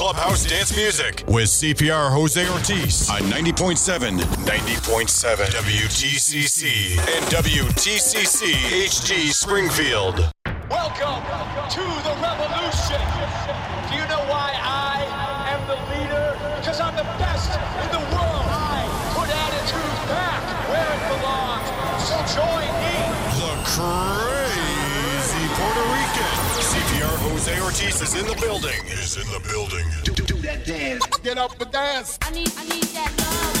clubhouse dance music with CPR Jose Ortiz on 90.7, 90.7 WTCC and WTCC HD Springfield. Welcome to the revolution. Ortiz is in the building. Is in the building. Do, do, do that dance. Get up and dance. I need, I need that love.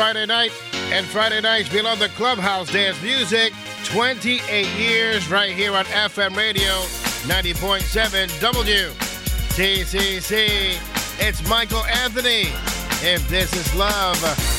Friday night, and Friday nights below the clubhouse dance music. 28 years right here on FM Radio 90.7 WTCC. It's Michael Anthony. If this is love.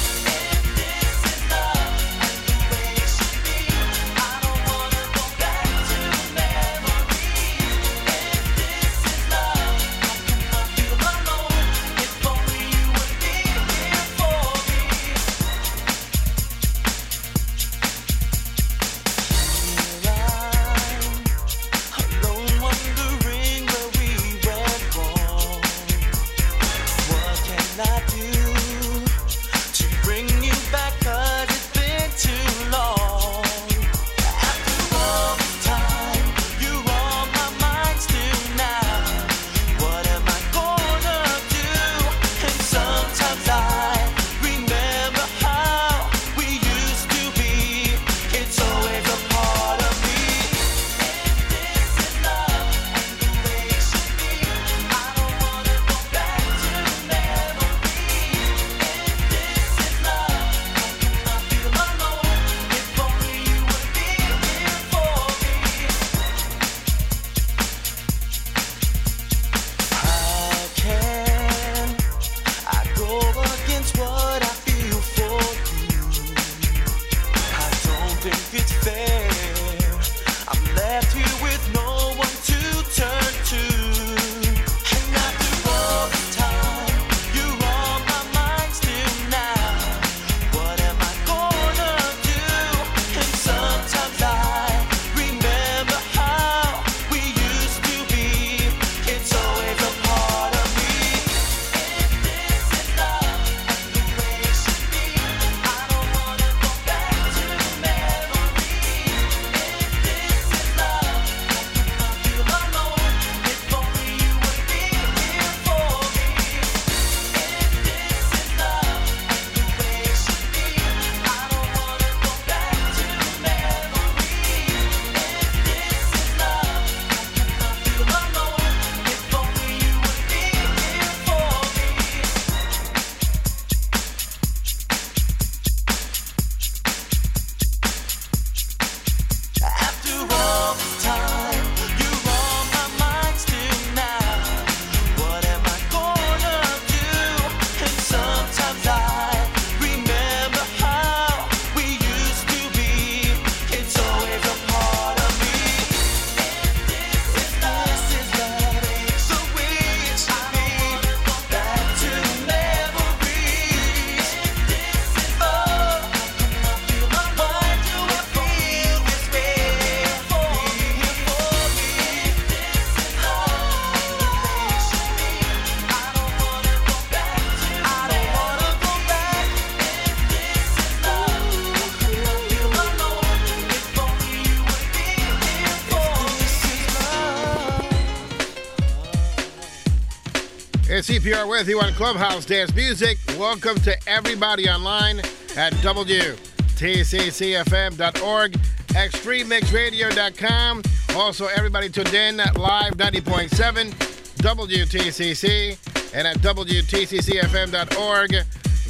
CPR with you on Clubhouse Dance Music. Welcome to everybody online at WTCCFM.org, ExtremeMixRadio.com. Also, everybody tuned in at Live 90.7, WTCC, and at WTCCFM.org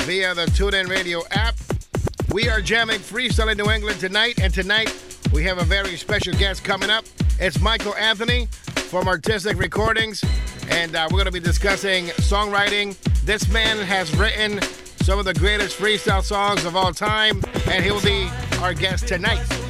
via the TuneIn Radio app. We are jamming Freestyle in New England tonight, and tonight we have a very special guest coming up. It's Michael Anthony from Artistik Recordings and uh, we're going to be discussing songwriting. This man has written some of the greatest freestyle songs of all time, and he'll be our guest tonight.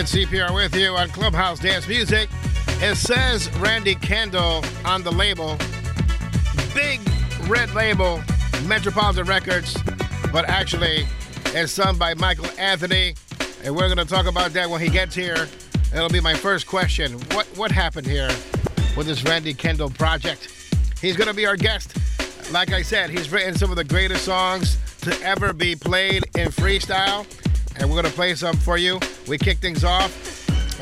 It's CPR with you on Clubhouse Dance Music. It says Randy Kendall on the label. Big red label, Metropolitan Records, but actually it's sung by Michael Anthony. And we're going to talk about that when he gets here. It'll be my first question. What what happened here with this Randy Kendall project? He's going to be our guest. Like I said, he's written some of the greatest songs to ever be played in freestyle. And we're going to play some for you. We kick things off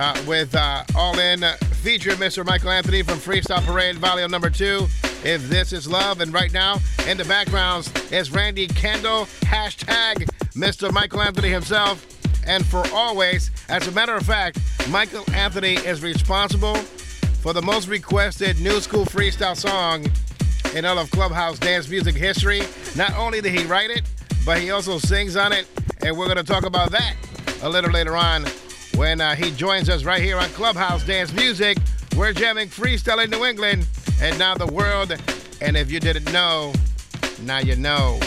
uh, with uh, All In uh, featuring Mr. Michael Anthony from Freestyle Parade Volume Number Two. If this is love, and right now in the backgrounds is Randy Kendall hashtag Mr. Michael Anthony himself. And for always, as a matter of fact, Michael Anthony is responsible for the most requested new school freestyle song in all of Clubhouse dance music history. Not only did he write it, but he also sings on it, and we're going to talk about that a little later on when uh, he joins us right here on Clubhouse Dance Music. We're jamming freestyle in New England and now the world. And if you didn't know, now you know.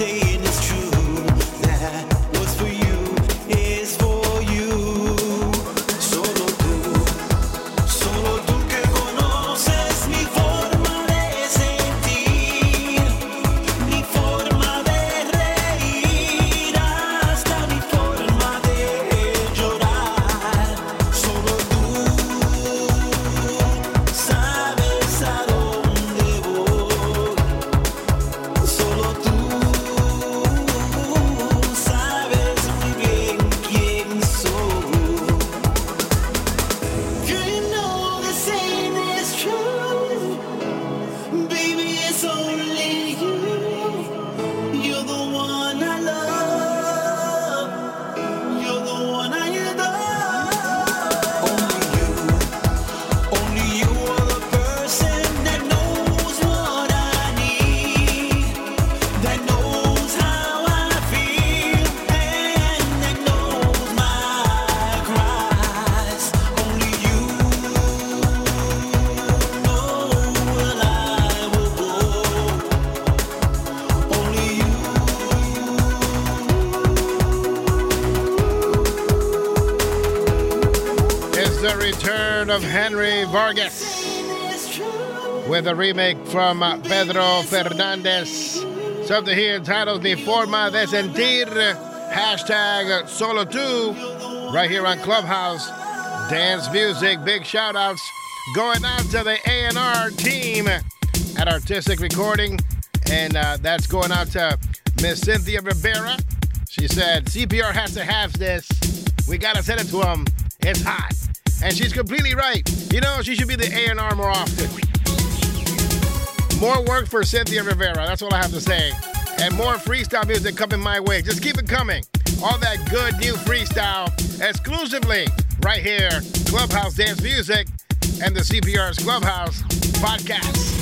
see with a remake from uh, Pedro Fernandez. Something here entitled Mi Forma de Sentir, hashtag Solo 2, right here on Clubhouse. Dance music, big shout outs going out to the A&R team at Artistik Recording. And uh, that's going out to Miss Cynthia Rivera. She said, CPR has to have this. We got to send it to them. It's hot. And she's completely right. You know, she should be the A&R more often. More work for Cynthia Rivera. That's all I have to say. And more freestyle music coming my way. Just keep it coming. All that good new freestyle exclusively right here. Clubhouse Dance Music and the CPR's Clubhouse podcast.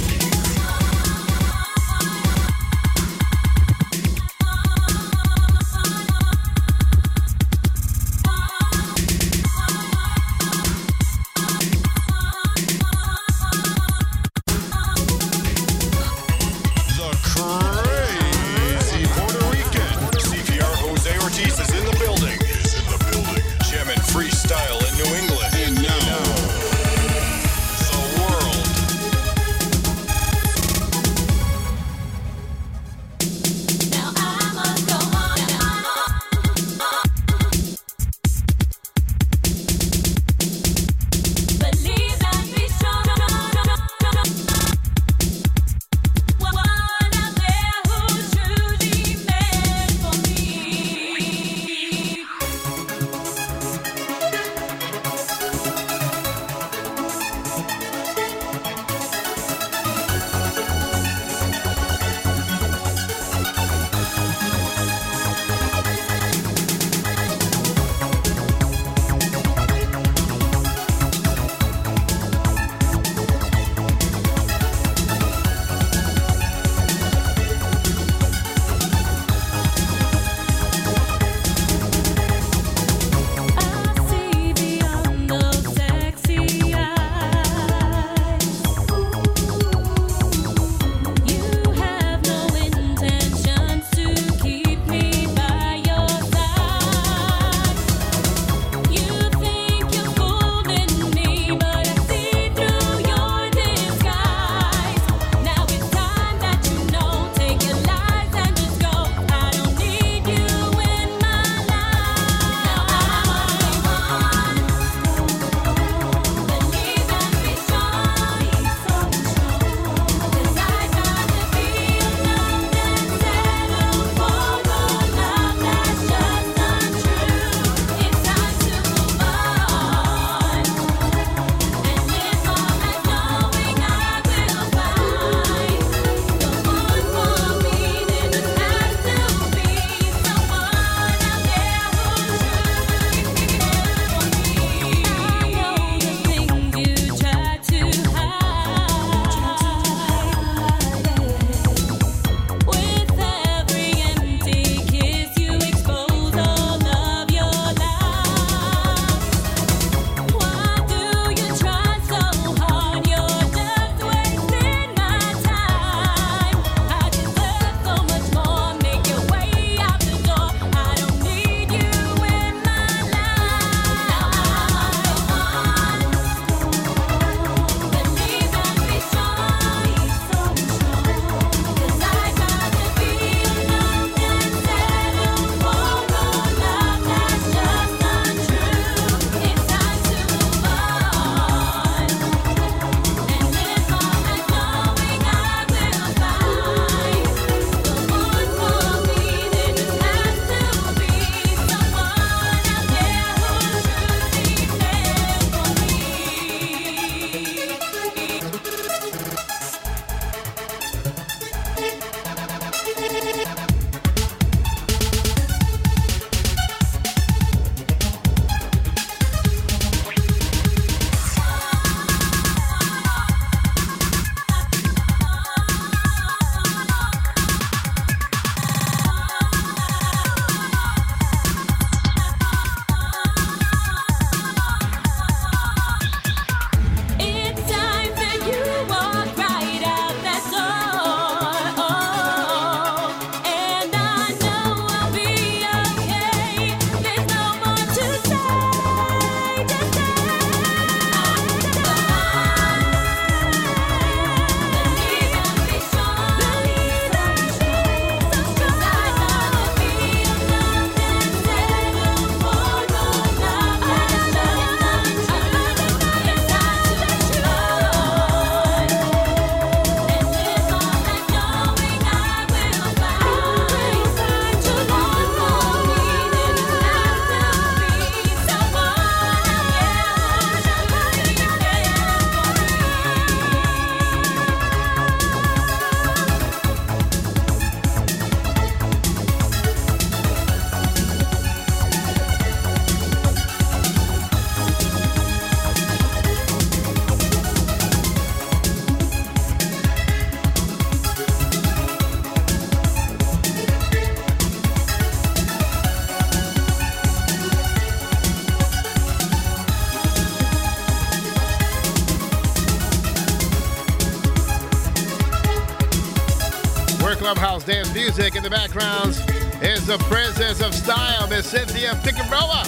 Cynthia Figueroa.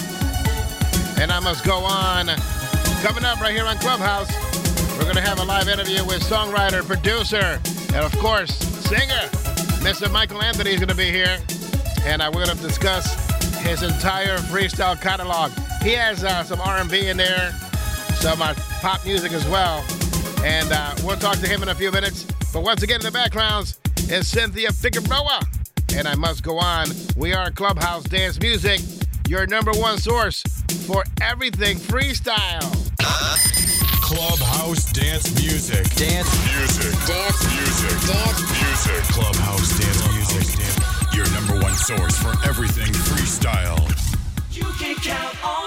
And I must go on. Coming up right here on Clubhouse, we're going to have a live interview with songwriter, producer, and of course, singer, Mr. Michael Anthony is going to be here. And uh, we're going to discuss his entire freestyle catalog. He has uh, some R&B in there, some uh, pop music as well. And uh, we'll talk to him in a few minutes. But once again, in the backgrounds is Cynthia Figueroa. And I must go on. We are Clubhouse Dance Music, your number one source for everything freestyle. Clubhouse dance music. Dance. Music. Dance. Music. Dance. Music. Clubhouse dance music. Your number one source for everything freestyle. You can count on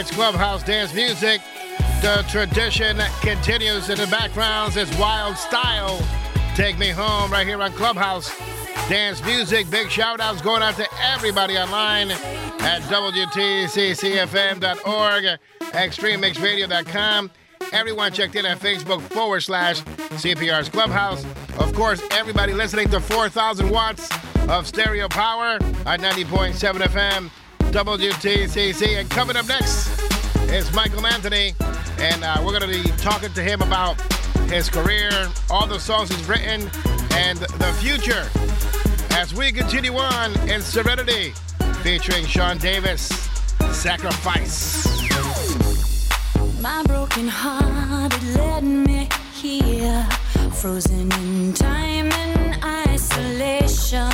It's Clubhouse Dance Music. The tradition continues in the backgrounds. It's Wild Style. Take Me Home right here on Clubhouse Dance Music. Big shout outs going out to everybody online at WTCCFM.org, ExtremeMixRadio.com. Everyone checked in at Facebook forward slash CPR's Clubhouse. Of course, everybody listening to 4,000 watts of stereo power at 90.7 FM, WTCC. And coming up next is Michael Anthony, and uh, we're going to be talking to him about his career, all the songs he's written, and the future. As we continue on in Serenity, featuring Sean Davis, Sacrifice. My broken heart it led me here, frozen in time and isolation.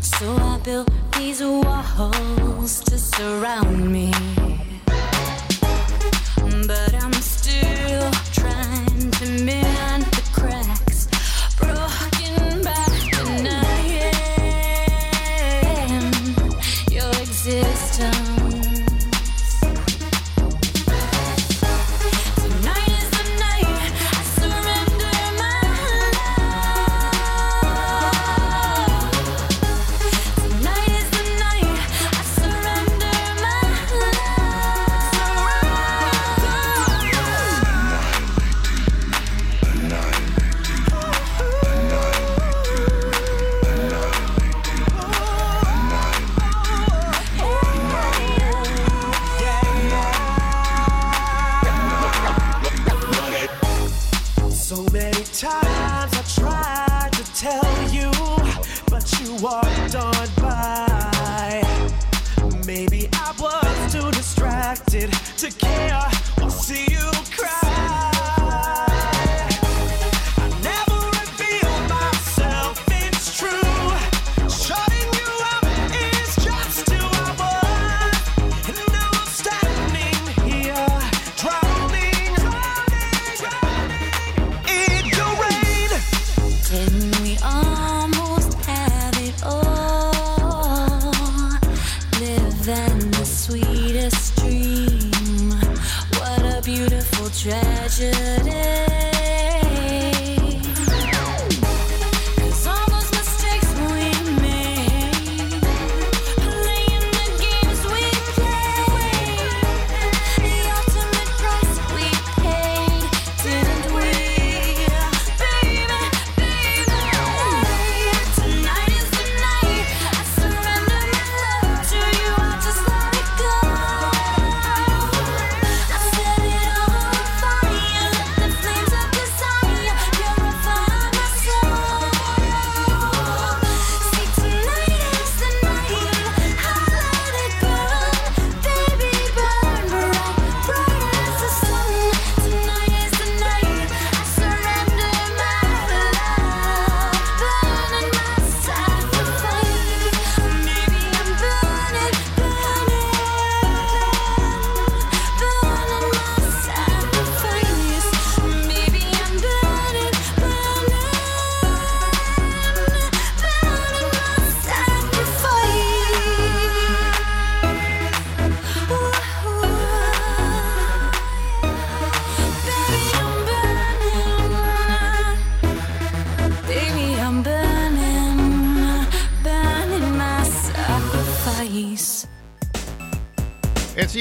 So I built these walls to surround me.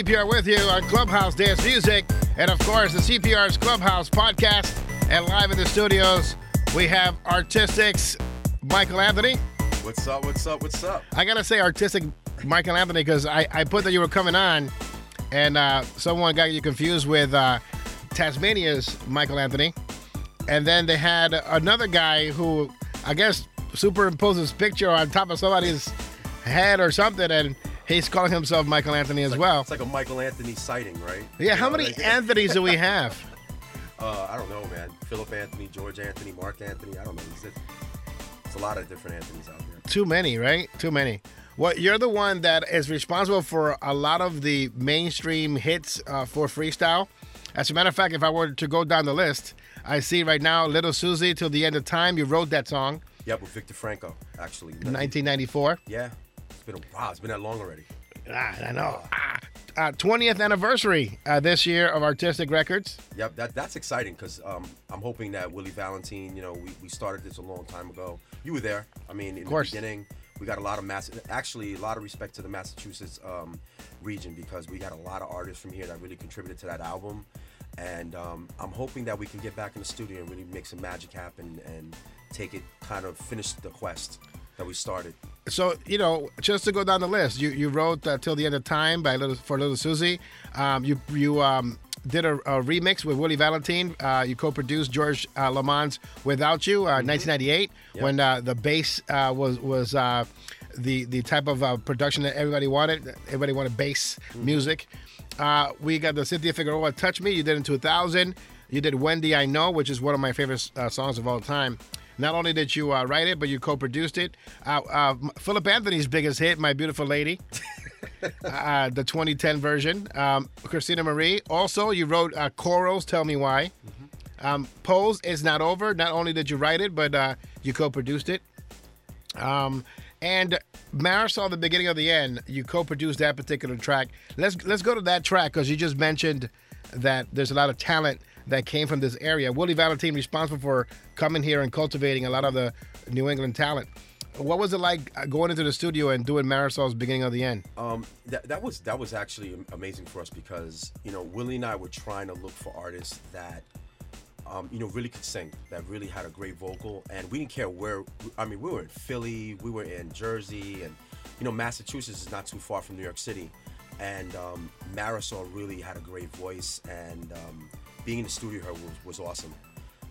CPR with you on Clubhouse Dance Music, and of course, the CPR's Clubhouse podcast. And live in the studios, we have Artistik's Michael Anthony. What's up? What's up? What's up? I gotta say Artistik Michael Anthony because I, I put that you were coming on, and uh, someone got you confused with uh, Tasmania's Michael Anthony, and then they had another guy who I guess superimposed his picture on top of somebody's head or something, and he's calling himself Michael Anthony as Like- well. It's like a Michael Anthony sighting, right? Yeah, You how many like- Anthonys do we have? Uh, I don't know, man. Philip Anthony, George Anthony, Mark Anthony. I don't know. It's, it's a lot of different Anthonys out there. Too many, right? Too many. Well, you're the one that is responsible for a lot of the mainstream hits uh, for freestyle. As a matter of fact, if I were to go down the list, I see right now Little Suzy till the end of time. You wrote that song, Yep, with Victor Franco, actually. 1994. Yeah, been a wow. It's been that long already. Ah, I know. Ah, uh, 20th anniversary uh, this year of Artistik Records. Yep, that that's exciting because um, I'm hoping that Willie Valentin, you know, we, we started this a long time ago. You were there. I mean, in the beginning, we got a lot of mass, actually a lot of respect to the Massachusetts um, region because we got a lot of artists from here that really contributed to that album. And um, I'm hoping that we can get back in the studio and really make some magic happen and take it, kind of finish the quest that we started. So you know, just to go down the list, you you wrote uh, "Till the End of Time" by little for Little Suzy. Um, you you um, did a, a remix with Willie Valentin. Uh, you co-produced George uh, Lamont's "Without You" uh, 1998, Yep. when uh, the bass uh, was was uh, the the type of uh, production that everybody wanted. Everybody wanted bass music. Uh, we got the Cynthia Figueroa "Touch Me." You did in 2000. You did "Wendy I Know," which is one of my favorite uh, songs of all time. Not only did you uh, write it, but you co-produced it. Uh, uh, Philip Anthony's biggest hit, "My Beautiful Lady," uh, the 2010 version. Um, Christina Marie. Also, you wrote uh, "Corals." Tell me why. Um, Pose is not over. Not only did you write it, but uh, you co-produced it. Um, and Marisol, the beginning of the end, you co-produced that particular track. Let's let's go to that track because you just mentioned that there's a lot of talent that came from this area. Willie Valentin responsible for coming here and cultivating a lot of the New England talent. What was it like uh, going into the studio and doing Marisol's beginning of the end? Um, that, that was that was actually amazing for us because you know Willie and I were trying to look for artists that um, you know really could sing, that really had a great vocal, and we didn't care where. I mean, we were in Philly, we were in Jersey, and you know Massachusetts is not too far from New York City, and um, Marisol really had a great voice, and um, being in the studio her was, was awesome.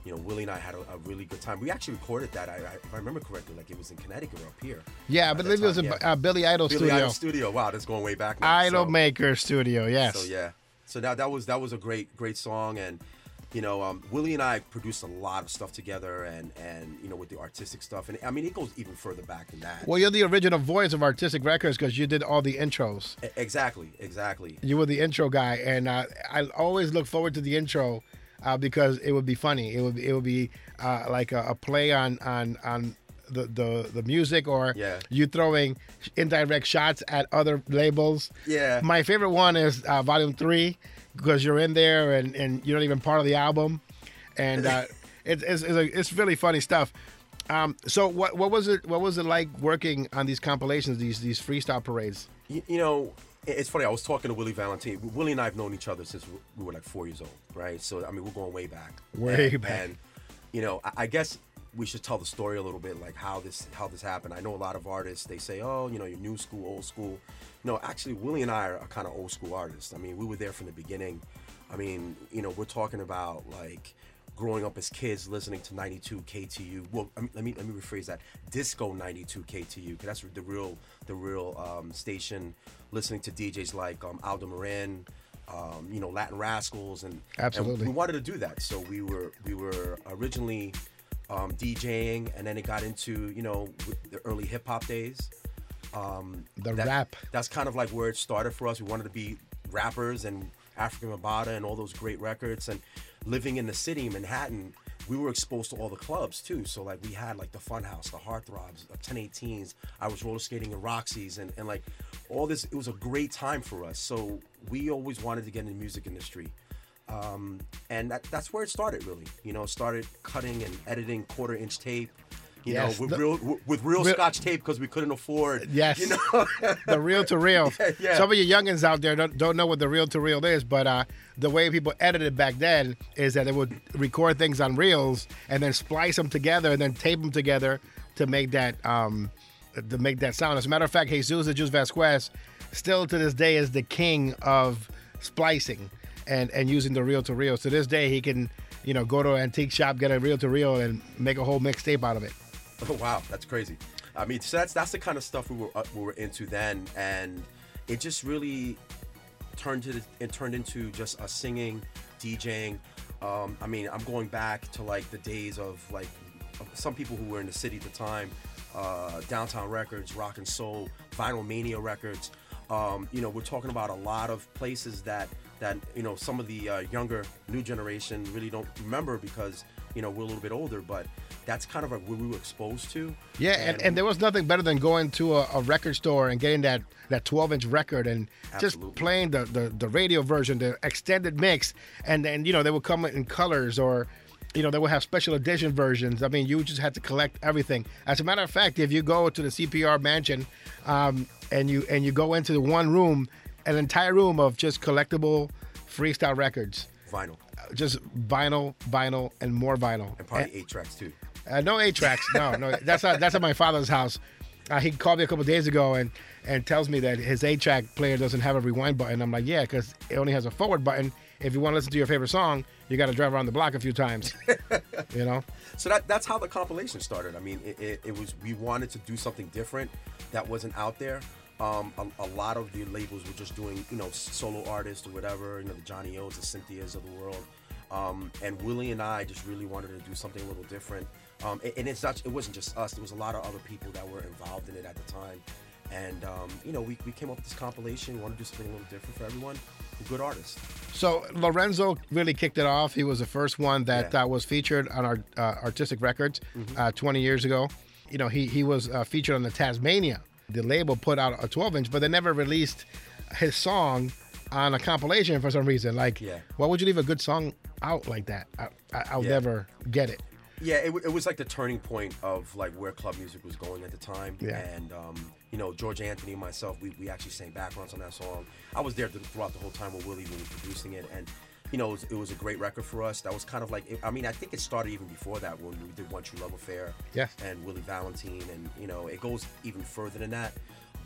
You know, Willie and I had a, a really good time. We actually recorded that. I, I, if I remember correctly, like it was in Connecticut or up here. Yeah, I at that believe it was a yeah. uh, Billy Idol studio. Billy studio. Idol studio. Wow, that's going way back. Now. Idol So- Maker studio, yes. So yeah, so that that was that was a great great song, and you know um, Willie and I produced a lot of stuff together, and and you know with the Artistik stuff, and I mean it goes even further back than that. Well, you're the original voice of Artistik Records because you did all the intros. E- exactly, exactly. You were the intro guy, and uh, I always look forward to the intro uh, because it would be funny. It would it would be uh, like a, a play on on on the, the the music, or Yeah. you throwing indirect shots at other labels. Yeah. My favorite one is uh, Volume Three because you're in there and, and you're not even part of the album, and uh, it's it's it's, a, it's really funny stuff. Um, so what what was it what was it like working on these compilations these these freestyle parades? You, you know, it's funny. I was talking to Willie Valentin. Willie and I have known each other since we were like four years old, right? So I mean, we're going way back. Way And- back. And you know, I, I guess we should tell the story a little bit, like how this how this happened. I know a lot of artists. They say, oh, you know, you're new school, old school. No, actually, Willie and I are kind of old school artists. I mean, we were there from the beginning. I mean, you know, we're talking about like growing up as kids listening to 92 KTU. Well, I mean, let me let me rephrase that. Disco 92 KTU, because that's the real the real um, station. Listening to DJs like um, Aldo Marin, um, you know, Latin Rascals, and and Absolutely. we wanted to do that. So we were we were originally um, DJing, and then it got into you know the early hip hop days. Um, The that- rap. That's kind of like where it started for us. We wanted to be rappers and Afrika Bambaataa and all those great records. And living in the city, Manhattan, we were exposed to all the clubs too. So like we had like the Funhouse, the Heartthrobs, the 1018s. I was roller skating in Roxy's, and, and like all this. It was a great time for us. So we always wanted to get in the music industry. Um, and that, that's where it started, really. You know, started cutting and editing quarter inch tape. You Yes, know, with the- real with real, real- Scotch tape because we couldn't afford. Yes. You know. the reel to reel. Yeah, yeah. Some of you youngins out there don't, don't know what the reel to reel is, but uh, the way people edited back then is that they would record things on reels and then splice them together and then tape them together to make that um, to make that sound. As a matter of fact, Jesus de Jus Vasquez still to this day is the king of splicing and and using the reel to reel. To this day, he can you know go to an antique shop, get a reel to reel, and make a whole mixtape out of it. Oh wow, that's crazy. I mean, so that's that's the kind of stuff we were uh, we were into then, and it just really turned to it turned into just us singing, DJing. Um, I mean, I'm going back to like the days of like some people who were in the city at the time, uh, Downtown Records, Rock and Soul, Vinyl Mania Records. Um, you know, we're talking about a lot of places that that you know some of the uh, younger new generation really don't remember because you know we're a little bit older. But that's kind of like what we were exposed to. Yeah, and, and there was nothing better than going to a, a record store and getting that that 12 inch record and just playing the, the the radio version, the extended mix, and then you know they would come in colors or. You know, they would have special edition versions. I mean, you just had to collect everything. As a matter of fact, if you go to the CPR mansion um, and you and you go into the one room, an entire room of just collectible freestyle records, vinyl just vinyl, vinyl, and more vinyl. and probably eight tracks too. Uh, no eight tracks. No, no. That's at, that's at my father's house. Uh, he called me a couple days ago and and tells me that his eight track player doesn't have a rewind button. I'm like, yeah, because it only has a forward button. If you want to listen to your favorite song, you got to drive around the block a few times. you know. So that that's how the compilation started. I mean, it, it, it was we wanted to do something different that wasn't out there. Um, a, a lot of the labels were just doing, you know, solo artists or whatever, you know, the Johnny O's, the Cynthia's of the world. Um, and Willie and I just really wanted to do something a little different. Um, and, and it's not, it wasn't just us. There was a lot of other people that were involved in it at the time. And um, you know, we, we came up with this compilation. Wanted to do something a little different for everyone. A good artist. So Lorenzo really kicked it off. He was the first one that Yeah. uh, was featured on our uh, Artistik Records uh, 20 years ago. You know, he he was uh, featured on the Tasmania. The label put out a 12 inch, but they never released his song on a compilation for some reason. Like, Yeah. why would you leave a good song out like that? I, I, I'll Yeah. never get it. Yeah, it, it was like the turning point of like where club music was going at the time. Yeah. And um, you know, George Anthony and myself, we, we actually sang backgrounds on that song. I was there throughout the whole time with Willie when Willie was producing it, and you know, it was, it was a great record for us. That was kind of like, I mean, I think it started even before that when we did One True Love Affair. yeah, And Willie Valentin, and you know, it goes even further than that.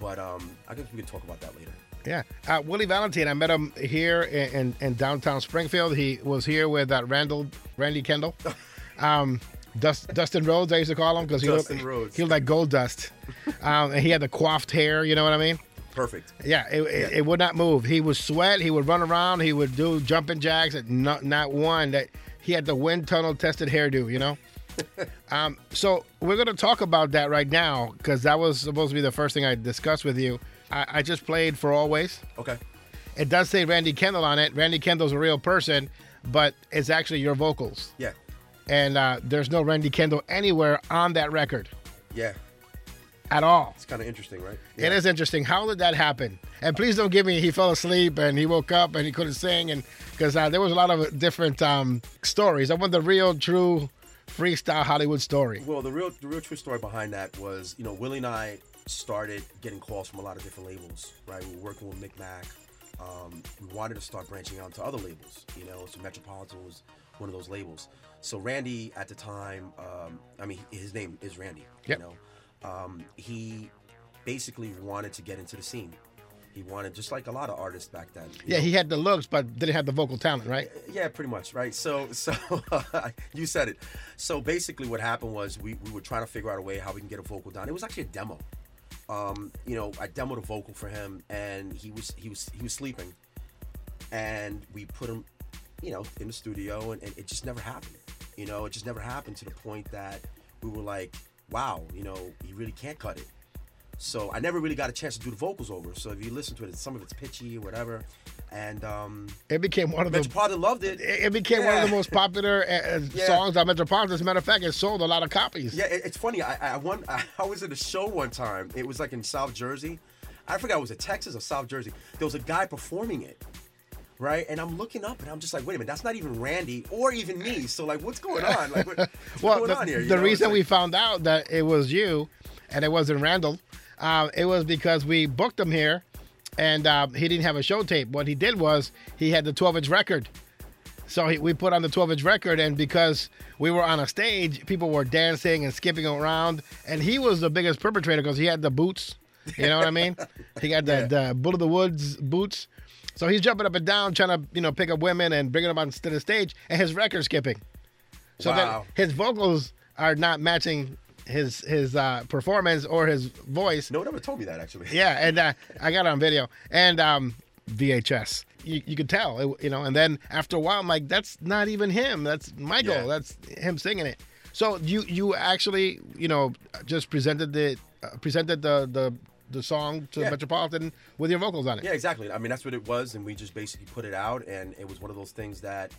But um, I guess we can talk about that later. Yeah, uh, Willie Valentin. I met him here in, in, in downtown Springfield. He was here with uh, Randall, Randy Kendall, um, Dust, Dustin Rhodes. I used to call him because he looked—he looked like gold dust, um, and he had the coiffed hair. You know what I mean? Perfect. Yeah, it, it, it would not move. He would sweat. He would run around. He would do jumping jacks. Not not one that he had the wind tunnel tested hairdo. You know. um, so we're going to talk about that right now because that was supposed to be the first thing I discussed with you. I, I just played for always. Okay. It does say Randy Kendall on it. Randy Kendall's a real person, but it's actually your vocals. Yeah. And uh, there's no Randy Kendall anywhere on that record Yeah. At all. It's kind of interesting, right? It is interesting. How did that happen? And please don't give me he fell asleep and he woke up and he couldn't sing, and because uh, there was a lot of different um, stories. I want the real, true freestyle Hollywood story. Well, the real the real true story behind that was, you know, Willie and I started getting calls from a lot of different labels, right? We were working with Micmac. Um, we wanted to start branching out to other labels, you know. So Metropolitan was one of those labels. So Randy at the time, um, I mean, his name is Randy. Yep. You know, um, he basically wanted to get into the scene. He wanted, just like a lot of artists back then. Yeah, know, he had the looks, but didn't have the vocal talent, right? yeah, pretty much, right? So, so you said it. So basically, what happened was we, we were trying to figure out a way how we can get a vocal down. It was actually a demo. Um, you know, I demoed a vocal for him, and he was he was he was sleeping, and we put him, you know, in the studio, and, and it just never happened. You know, it just never happened to the point that we were like, wow, you know, he really can't cut it. So I never really got a chance to do the vocals over. So if you listen to it, some of it's pitchy or whatever, and um, It became one of the Metropolitan loved it. it became one of the most popular uh, Yeah. songs on Metropolitan. As a matter of fact, it sold a lot of copies. Yeah, it, it's funny. I I, one, I was at a show one time. It was like in South Jersey. I forgot it was it Texas or South Jersey. There was a guy performing it, right? And I'm looking up and I'm just like, wait a minute, that's not even Randy or even me. So like, what's going on? Like, what, what's well, going the, on here? You the know, reason it's we found out that it was you and it wasn't Randall, uh, it was because we booked him here and uh, he didn't have a show tape. What he did was he had the 12 inch record. So he, we put on the 12 inch record, and because we were on a stage, people were dancing and skipping around. And he was the biggest perpetrator because he had the boots. You know what I mean? He got the, the Bull of the Woods boots. So he's jumping up and down, trying to you know pick up women and bringing them onto the stage, and his record skipping. So Wow. that his vocals are not matching his his uh, performance or his voice. no one ever told me that actually. Yeah, and uh, I got it on video and um, VHS. You, you could tell, it- you know. And then after a while, I'm like, that's not even him. That's Michael. Yeah. That's him singing it. So you you actually you know just presented the uh, presented the the the song to Yeah. Metropolitan with your vocals on it. Yeah, exactly. I mean, that's what it was, and we just basically put it out, and it was one of those things that,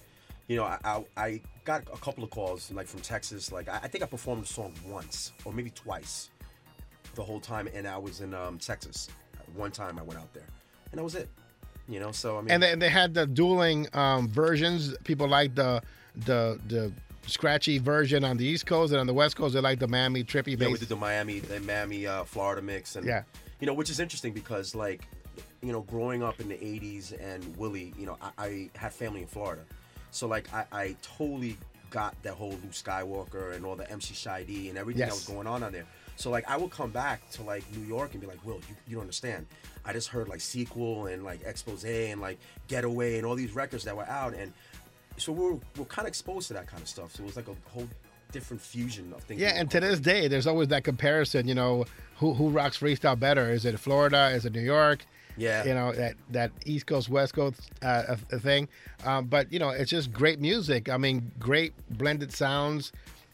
you know, I, I, I got a couple of calls like from Texas. Like I, I think I performed the song once or maybe twice, the whole time, and I was in um, Texas. One time I went out there, and that was it. You know, so I mean, And they, they had the dueling um, versions. People like the the the scratchy version on the East Coast, and on the West Coast, they like the Miami trippy yeah, bass. we did the Miami, the Miami, uh, Florida mix, and Yeah. You know, which is interesting because like, you know, growing up in the '80s and Willie, you know, I, I had family in Florida, so like I, I totally got that whole Luke Skywalker and all the MC Shy D and everything that was going on on there. So like I would come back to like New York and be like, Will, you, you don't understand. I just heard like Sequal and like Exposé and like getaway and all these records that were out and so we were, we're kind of exposed to that kind of stuff. So it was like a whole different fusion of things. Yeah, and to this day, there's always that comparison. You know, who who rocks freestyle better? Is it Florida? Is it New York? Yeah. You know that that East Coast West Coast uh, thing, um, but you know it's just great music. I mean, great blended sounds.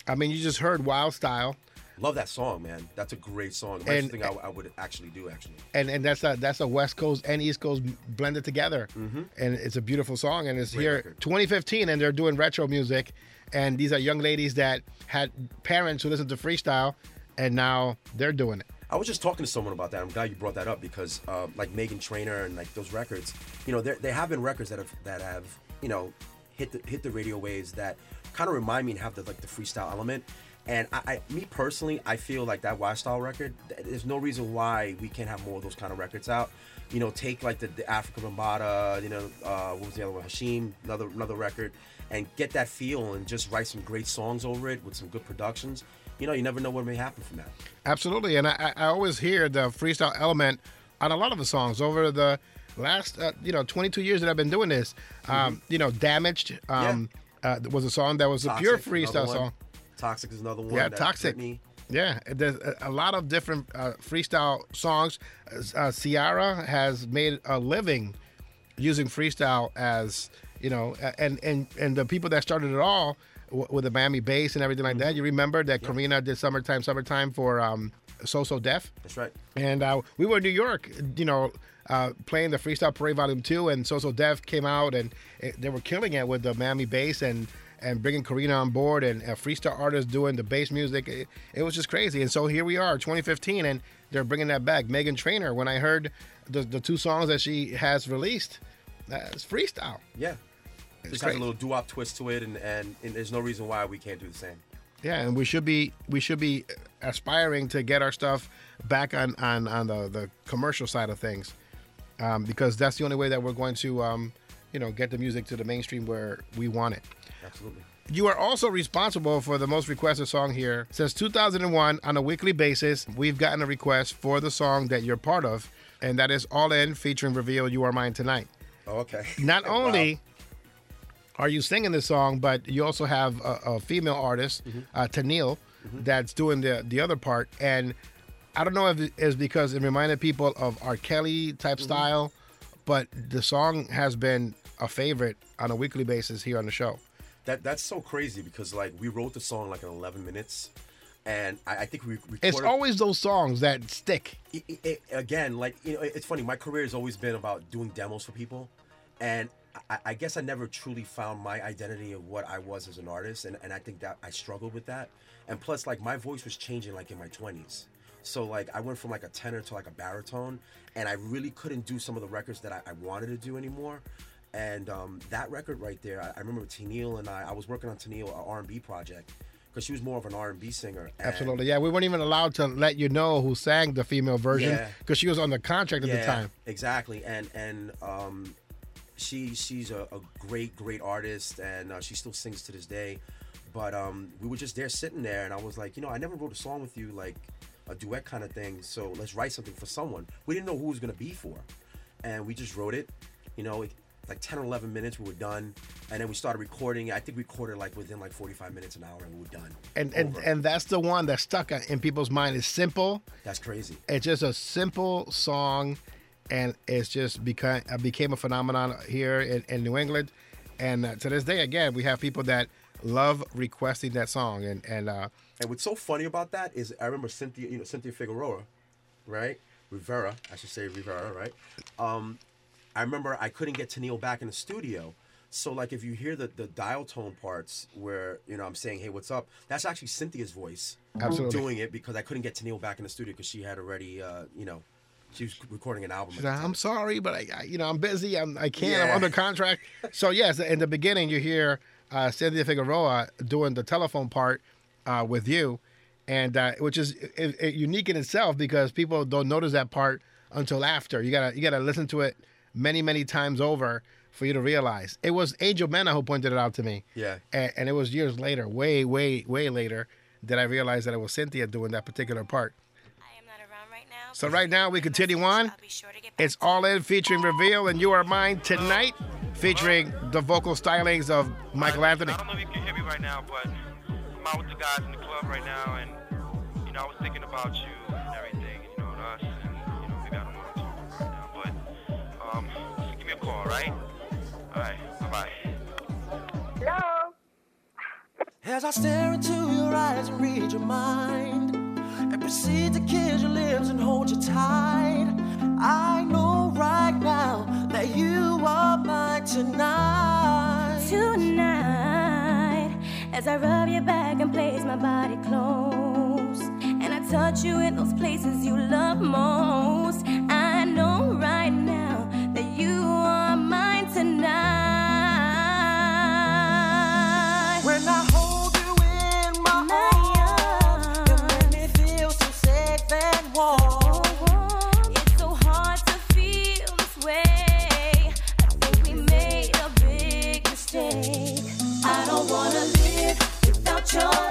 I mean, you just heard Wild Style, Love that song, man. That's a great song. That's And- the thing I, I would actually do, actually. and and that's a that's a West Coast and East Coast blended together, and it's a beautiful song. And it's Great here record. 2015, and they're doing retro music, and these are young ladies that had parents who listened to freestyle, and now they're doing it. I was just talking to someone about that. I'm glad you brought that up because, uh, like Meghan Trainor and like those records, you know, there there have been records that have that have you know hit the hit the radio waves that kind of remind me and have the like the freestyle element. And I, I, me personally, I feel like that Wild Style record. There's no reason why we can't have more of those kind of records out. You know, take like the, the Afrika Bambaataa, you know, uh, what was the other one? Hashim, another another record, and get that feel and just write some great songs over it with some good productions. You know, you never know what may happen from that. Absolutely, and I, I always hear the freestyle element on a lot of the songs over the last uh, you know 22 years that I've been doing this. Um, You know, damaged um, uh, was a song that was a pure freestyle song. Toxic is another one. Yeah, that Toxic. me. Yeah, there's a, a lot of different uh, freestyle songs. Uh, Ciara has made a living using freestyle as you know, and and and the people that started it all with the Miami bass and everything like that. You remember that Karina did "Summertime, Summertime" for um, So So Def. That's right. And uh, we were in New York, you know, uh, playing the Freestyle Parade Volume Two, and So So Def came out, and it, they were killing it with the Miami bass and and bringing Karina on board, and a freestyle artist doing the bass music. It, it was just crazy. And so here we are, 2015, and they're bringing that back. Meghan Trainor. When I heard the the two songs that she has released, that's freestyle. Yeah. Just has a little doo-wop twist to it, and, and and there's no reason why we can't do the same. Yeah, and we should be we should be aspiring to get our stuff back on on on the the commercial side of things, um, because that's the only way that we're going to um, you know get the music to the mainstream where we want it. Absolutely. You are also responsible for the most requested song here. Since 2001, on a weekly basis, we've gotten a request for the song that you're part of, and that is All In featuring Reveal You Are Mine Tonight. Oh, okay. Not Wow. Are you singing this song, but you also have a, a female artist, Mm-hmm. uh, Tennille, that's doing the the other part. And I don't know if it is because it reminded people of R. Kelly type Mm-hmm. style, but the song has been a favorite on a weekly basis here on the show. That that's so crazy because like we wrote the song like in 11 minutes, and I, I think we recorded. It's always those songs that stick. it, it- it- again, like you know, it's funny. My career has always been about doing demos for people, and I, I guess I never truly found my identity of what I was as an artist, and, and I think that I struggled with that. And plus, like my voice was changing like in my twenties, so like I went from like a tenor to like a baritone, and I really couldn't do some of the records that I, I wanted to do anymore. And um, that record right there, I, I remember Tennille and I. I was working on Tennille, an R and B project, because she was more of an R and B singer. Absolutely. Yeah, we weren't even allowed to let you know who sang the female version Yeah. because she was on the contract at the time. Exactly, and and um, she she's a, a great great artist, and uh, she still sings to this day. But um, we were just there sitting there, and I was like, you know, I never wrote a song with you like a duet kind of thing. So let's write something for someone. We didn't know who it was gonna be for, and we just wrote it. You know, it, like 10 or 11 minutes, we were done, and then we started recording. I think we recorded like within like 45 minutes, an hour, and we were done. And and, and that's the one that stuck in people's mind. is simple. that's crazy. It's just a simple song, and it's just become uh, became a phenomenon here in, in New England. And uh, to this day, again, we have people that love requesting that song. And and uh, And what's so funny about that is I remember Cynthia, you know, Cynthia Figueroa, right? Rivera, I should say Rivera, right? Um, I remember I couldn't get Tennille back in the studio. So like if you hear the the dial tone parts where you know I'm saying hey what's up, that's actually Cynthia's voice Absolutely. doing it because I couldn't get Tennille back in the studio because she had already uh, you know she was recording an album. She's like. I'm sorry, but I, I, you know, I'm busy. I'm, I can't. I'm under contract. So yes, in the beginning, you hear uh, Cynthia Figueroa doing the telephone part uh, with you, and uh, which is i i- unique in itself because people don't notice that part until after. You gotta you gotta listen to it many many times over for you to realize. It was Angel Mena who pointed it out to me. Yeah. and, and it was years later, way way way later, that I realized that it was Cynthia doing that particular part. I am not around right now. So right now we continue on. I'll be sure to get back It's. All In featuring Reveal and You Are Mine tonight, featuring the vocal stylings of Michael Anthony. I don't know if you can hear me right now, but I'm out with the guys in the club right now, and you know I was thinking about you and everything, and, you know, and us, and you know maybe I don't want to talk right now, but um, just give me a call, right? All right, bye bye. Hello. As I stare into your eyes and read your mind, and proceed to kiss your lips and hold you tight, I know right now that you are mine tonight. Tonight, as I rub your back and place my body close, and I touch you in those places you love most, I know right now that you are without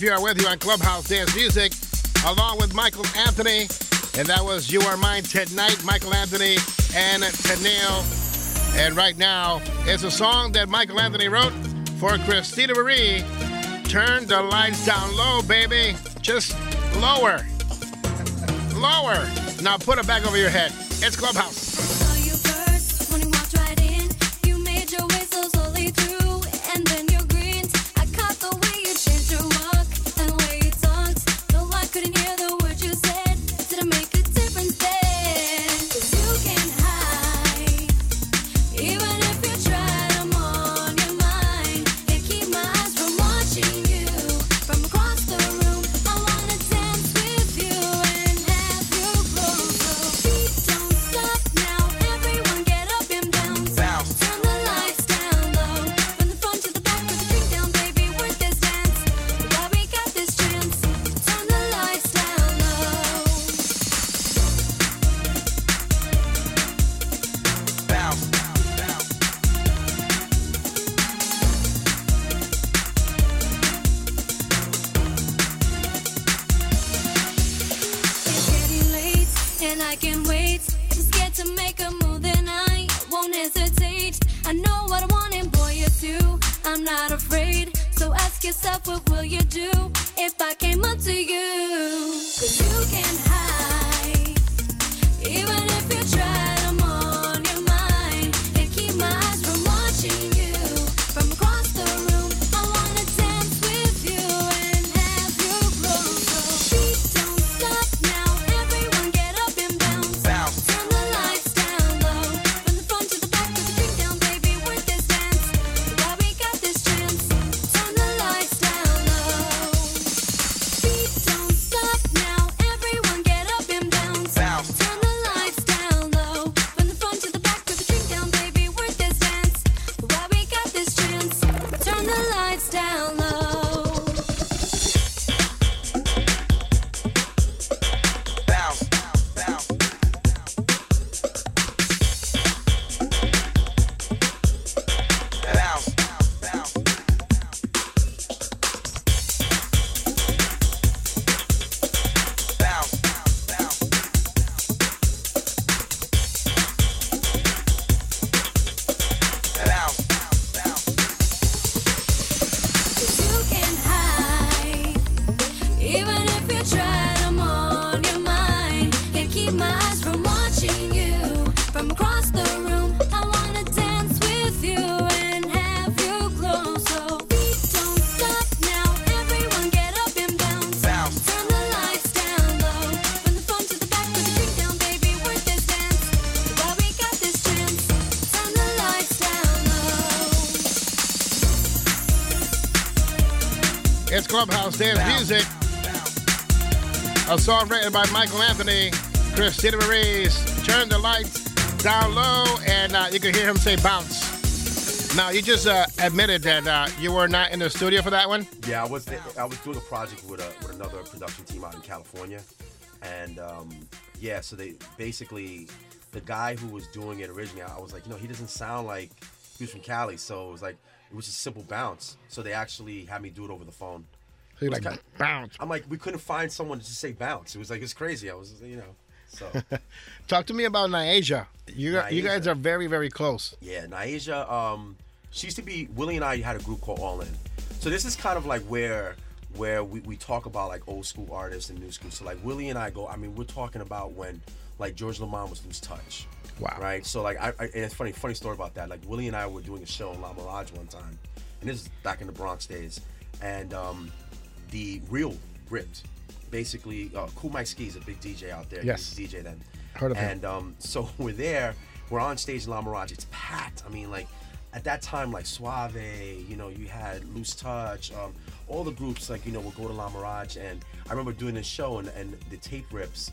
It's CPR with you on Clubhouse Dance Music, along with Michael Anthony. And that was You Are Mine Tonight, Michael Anthony and Tennille. And right now, it's a song that Michael Anthony wrote for Christina Marie. Turn the lights down low, baby. Just lower. Lower. Now put it back over your head. It's Clubhouse. Song written by Michael Anthony, Christina Marie. Turn the lights down low, and uh, you can hear him say bounce. Now, you just uh, admitted that uh, you were not in the studio for that one. Yeah, I was I was doing a project with a, with another production team out in California, and um, yeah, so they basically the guy who was doing it originally, I was like, you know, he doesn't sound like he was from Cali, so it was like it was just simple bounce. So they actually had me do it over the phone. So you're It was like, kinda- bounce. I'm like, we couldn't find someone to say bounce. It was like it's crazy. I was, you know, so Talk to me about Nyasia. You, you guys are very, very close. Yeah, Nyasia, um, she used to be Willie and I had a group called All In. So this is kind of like where where we, we talk about like old school artists and new school. So like Willie and I go, I mean, we're talking about when like George Lamont was loose touch. Wow. Right? So like I, I and it's funny, funny story about that. Like Willie and I were doing a show in La Mirage one time. And this is back in the Bronx days. And um the real ripped. Basically, uh, Cool Mike Ski is a big DJ out there. Yes. DJ then. Heard of him. and um, so we're there. We're on stage in La Mirage. It's packed. I mean, like at that time, like Suave, you know, you had Loose Touch, um, all the groups like you know would go to La Mirage. And I remember doing this show and, and the tape rips,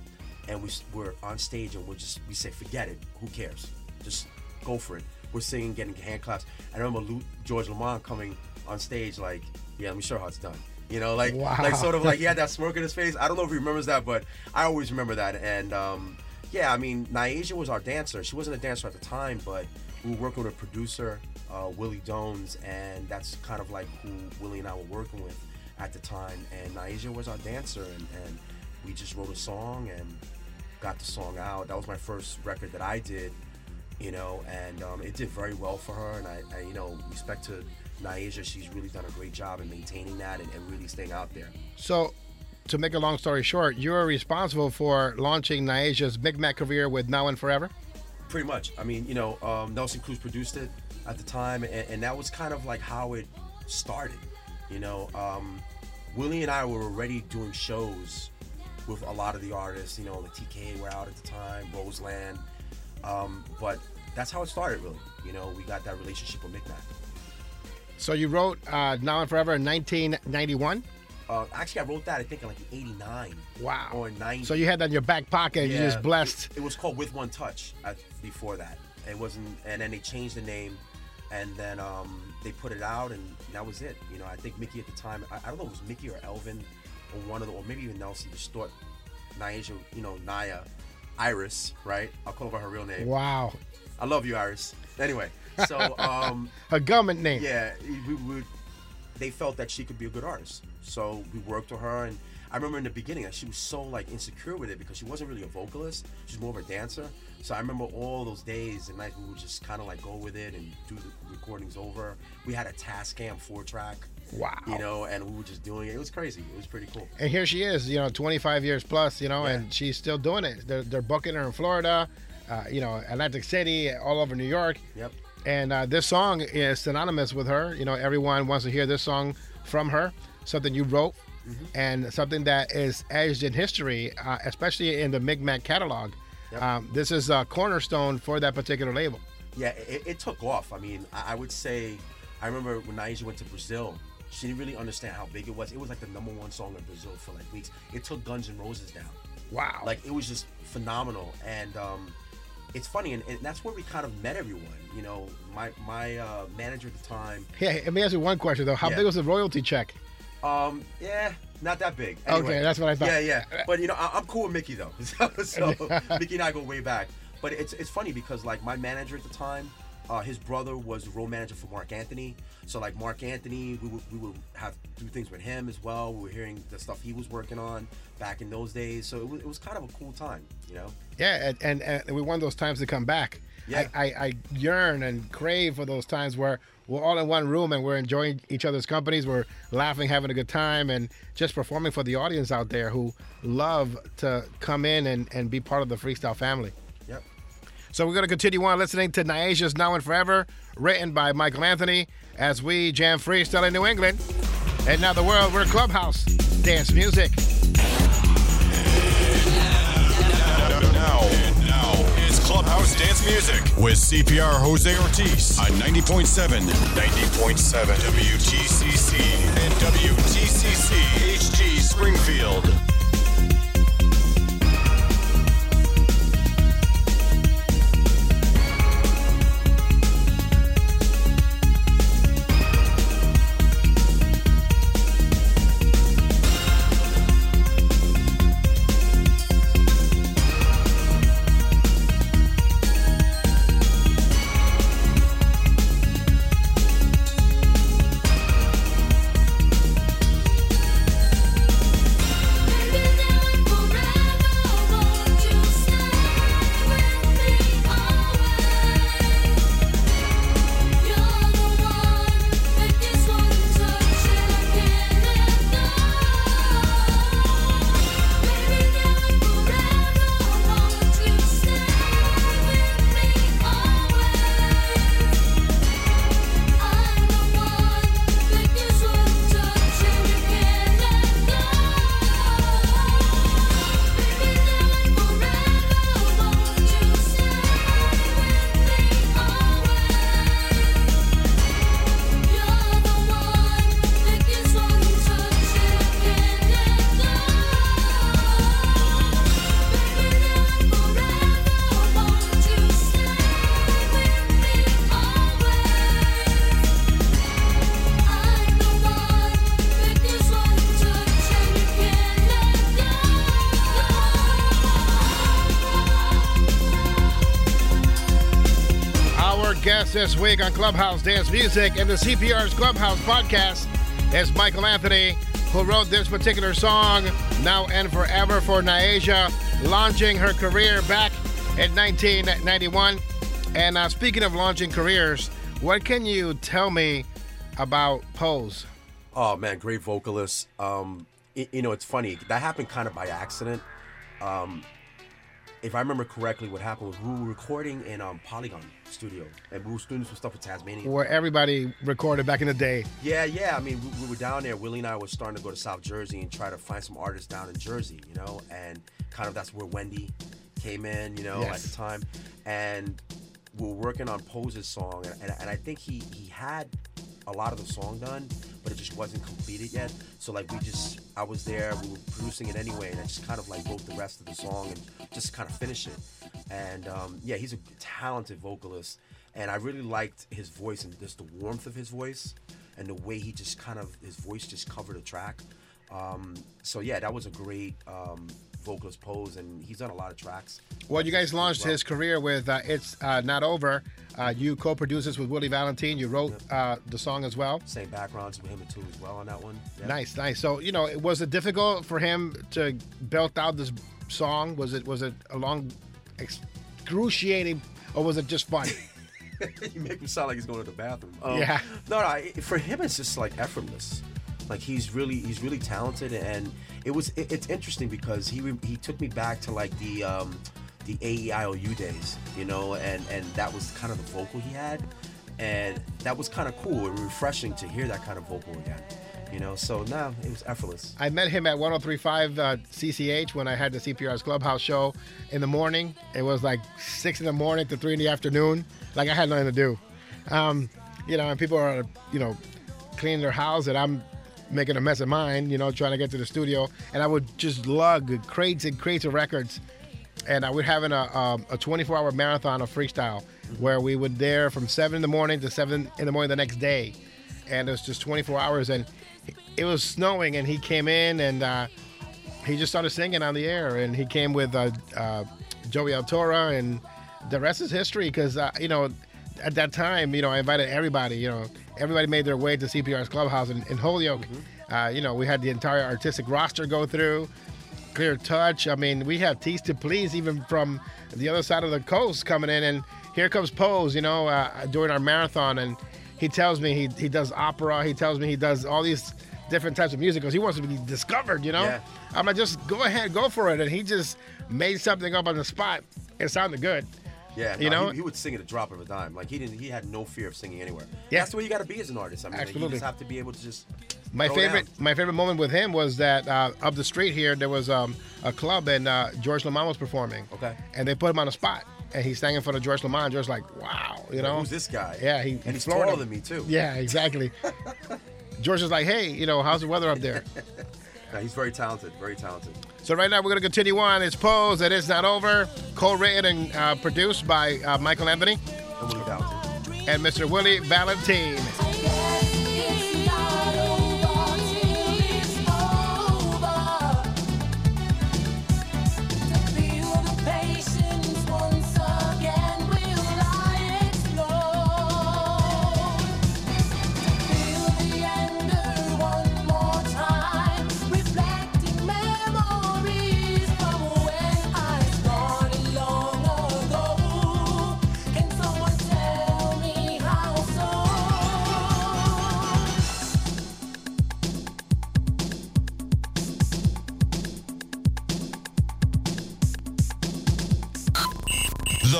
and we we're on stage and we're just we say forget it. Who cares? Just go for it. We're singing, getting hand claps. I remember Lu- George Lamont coming on stage like, yeah, let me show how it's done. You know, like Wow. like sort of like he had that smirk in his face. I don't know if he remembers that, but I always remember that. And um, yeah, I mean, Nyasia was our dancer. She wasn't a dancer at the time, but we were working with a producer, uh, Willie Dones, and that's kind of like who Willie and I were working with at the time. And Nyasia was our dancer, and, and we just wrote a song and got the song out. That was my first record that I did, you know, and um, it did very well for her. And I, I you know, respect to Nyasia, she's really done a great job in maintaining that and, and really staying out there. So, to make a long story short, you are responsible for launching Nyasia's Big Mac career with Now and Forever. Pretty much. I mean, you know, um, Nelson Cruz produced it at the time, and, and that was kind of like how it started. You know, um, Willie and I were already doing shows with a lot of the artists. You know, the TK were out at the time, Roseland, um, but that's how it started, really. You know, we got that relationship with Micmac. So you wrote uh, Now and Forever in 1991. Uh, actually, I wrote that I think in like '89. Wow. Or '90. So you had that in your back pocket. and You just blessed. It, it was called With One Touch at, before that. It wasn't, and then they changed the name, and then um, they put it out, and that was it. You know, I think Mickey at the time, I, I don't know if it was Mickey or Elvin, or one of the, or maybe even Nelson, just thought Nyasia, you know, Naya, Iris, right? I'll call her by her real name. Wow. I love you, Iris. Anyway, so um, Her government name. yeah, we would. They felt that she could be a good artist, so we worked with her, and I remember in the beginning, she was so like insecure with it because she wasn't really a vocalist. She's more of a dancer. So I remember all those days and nights we would just kind of like go with it and do the recordings over. We had a Tascam four track. Wow. You know, and we were just doing it. It was crazy. It was pretty cool. And here she is, you know, 25 years plus, you know, Yeah. and she's still doing it. They're, they're booking her in Florida, uh, you know, Atlantic City, all over New York. Yep. And uh, this song is synonymous with her. You know, everyone wants to hear this song from her, something you wrote, Mm-hmm. and something that is edged in history, uh, especially in the Micmac catalog. Yep. Um, this is a cornerstone for that particular label. Yeah, it, it took off. I mean, I, I would say, I remember when Nyasia went to Brazil, she didn't really understand how big it was. It was like the number one song in Brazil for like weeks. It took Guns N' Roses down. Wow. Like it was just phenomenal. And um, it's funny, and, and that's where we kind of met everyone. You know, my my uh, manager at the time. Yeah, let me ask you one question though. How Yeah. big was the royalty check? Um, yeah, not that big. Okay, that's what I thought. Yeah, yeah. But you know, I, I'm cool with Mickey though. so, so Mickey and I go way back. But it's it's funny because like my manager at the time, uh, his brother was the role manager for Marc Anthony. So like Marc Anthony, we would we would have do things with him as well. We were hearing the stuff he was working on back in those days. So it was, it was kind of a cool time, you know. Yeah, and, and, and we want those times to come back. Yeah. I, I, I yearn and crave for those times where we're all in one room and we're enjoying each other's companies, we're laughing, having a good time, and just performing for the audience out there who love to come in and, and be part of the freestyle family. So we're going to continue on listening to Nyasia's Now and Forever, written by Michael Anthony, as we jam freestyle in New England. And now the world, we're Clubhouse Dance Music. Clubhouse Dance Music with CPR Jose Ortiz on 90.7, 90.7 WTCC and WTCC HG Springfield. This week on Clubhouse Dance Music and the CPR's Clubhouse podcast is Michael Anthony, who wrote this particular song, Now and Forever for Nyasia, launching her career back in 1991. And uh, speaking of launching careers, what can you tell me about Pose? Oh man, great vocalist. Um, you know, it's funny that happened kind of by accident. Um, if I remember correctly, what happened was we were recording in um, Polygon Studio, and we were doing some stuff with Tasmania. Where everybody recorded back in the day. Yeah, yeah. I mean, we, we were down there. Willie and I were starting to go to South Jersey and try to find some artists down in Jersey, you know, and kind of that's where Wendy came in, you know, at the time. And we were working on Pose's song, and, and, and I think he he had a lot of the song done, but it just wasn't completed yet. So like we just, I was there, we were producing it anyway, and I just kind of like wrote the rest of the song and just kind of finished it. And um, yeah, he's a talented vocalist, and I really liked his voice and just the warmth of his voice and the way he just kind of his voice just covered a track. Um, so yeah, that was a great um, vocalist Pose, and he's done a lot of tracks. Well, you guys Well. launched his career with uh, "It's uh, Not Over." Uh, you co-produced this with Willie Valentin. You wrote uh, the song as well. Same backgrounds with him and two as well on that one. Yeah. Nice, nice. So you know, was it difficult for him to belt out this song? Was it was it a long, excruciating, or was it just fun? you make him sound like he's going to the bathroom. Um, Yeah. No, no. For him, it's just like effortless. Like he's really, he's really talented, and it was. It, it's interesting because he he took me back to like the um, the AEIOU days, you know, and and that was kind of the vocal he had, and that was kind of cool and refreshing to hear that kind of vocal again, you know. So now it was effortless. I met him at 103.5 uh, CCH when I had the CPR's Clubhouse show in the morning. It was like six in the morning to three in the afternoon. Like I had nothing to do, um, you know. And people are, you know, cleaning their house, and I'm making a mess of mine, you know, trying to get to the studio. And I would just lug crates and crates of records, and I would having a um, a 24-hour marathon of freestyle where we would there from seven in the morning to seven in the morning the next day, and it was just 24 hours. And it was snowing and he came in and uh, he just started singing on the air. And he came with uh, uh, Joey Altora and the rest is history because uh, you know at that time you know I invited everybody you know everybody made their way to CPR's clubhouse in, in Holyoke. Uh, you know we had the entire Artistik roster go through clear touch. I mean we have tease to please even from the other side of the coast coming in. And here comes Pose you know uh, during our marathon. And he tells me he, he does opera. He tells me he does all these different types of music because he wants to be discovered you know? Yeah. i'm like just go ahead go for it. And he just made something up on the spot. It sounded good Yeah, You no, know? he, he would sing at a drop of a dime. Like he didn't, he had no fear of singing anywhere. Yeah. That's the way you got to be as an artist. I mean, Absolutely. you just have to be able to just. my favorite down. my favorite moment with him was that uh, up the street here there was um, a club and uh, George Lamond was performing Okay. and they put him on the spot and he's sang in front of George Lamond george's like wow you know Who's this guy? yeah he and he's taller than me too. yeah exactly george is like hey you know how's the weather up there No, he's very talented. Very talented. So right now we're going to continue on. It's Pose. It is not over. Co-written and uh, produced by uh, Michael Anthony And Willie Valentin. and Mr. Willie Valentin.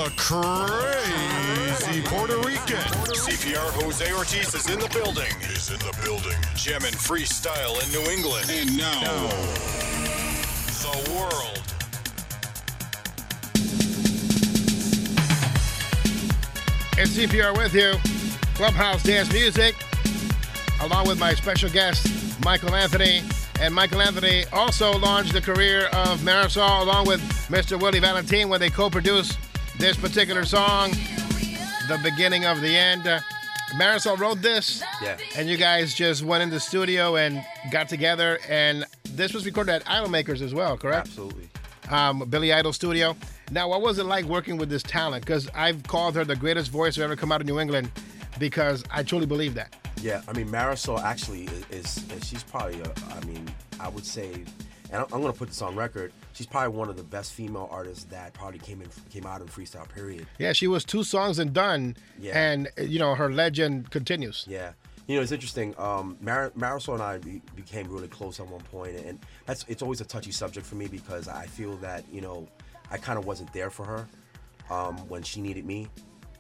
The crazy Puerto Rican. CPR Jose Ortiz is in the building. Is in the building. Gem and freestyle in New England. And now, the world. And CPR with you. Clubhouse Dance Music, along with my special guest, Michael Anthony. And Michael Anthony also launched the career of Marisol along with Mr. Willie Valentin when they co-produced this particular song, The Beginning of the End. Uh, Marisol wrote this, Yeah. and you guys just went in the studio and got together, and this was recorded at Idol Makers as well, correct? Absolutely. um, Billy Idol studio. Now, what was it like working with this talent? Because I've called her the greatest voice to ever come out of New England because I truly believe that. Yeah, I mean Marisol actually is, is, she's probably a, I mean I would say, and I'm, I'm gonna put this on record. She's probably one of the best female artists that probably came in came out in freestyle. Period. Yeah, she was two songs and done, Yeah. and you know her legend continues. Yeah. You know, it's interesting. Um, Mar- Marisol and I be- became really close at one point, and that's it's always a touchy subject for me because I feel that you know I kind of wasn't there for her um, when she needed me,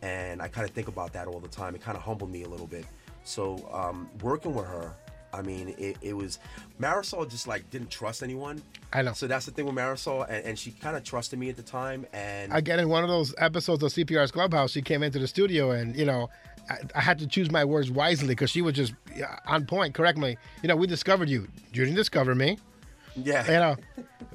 and I kind of think about that all the time. It kind of humbled me a little bit. So um, working with her, I mean, it, it was Marisol just like didn't trust anyone. I know. So that's the thing with Marisol, and, and she kind of trusted me at the time, and Again, in one of those episodes of CPR's Clubhouse, she came into the studio, and you know, I, I had to choose my words wisely because she was just on point. Correct me. You know, we discovered you. You didn't discover me. Yeah, You know,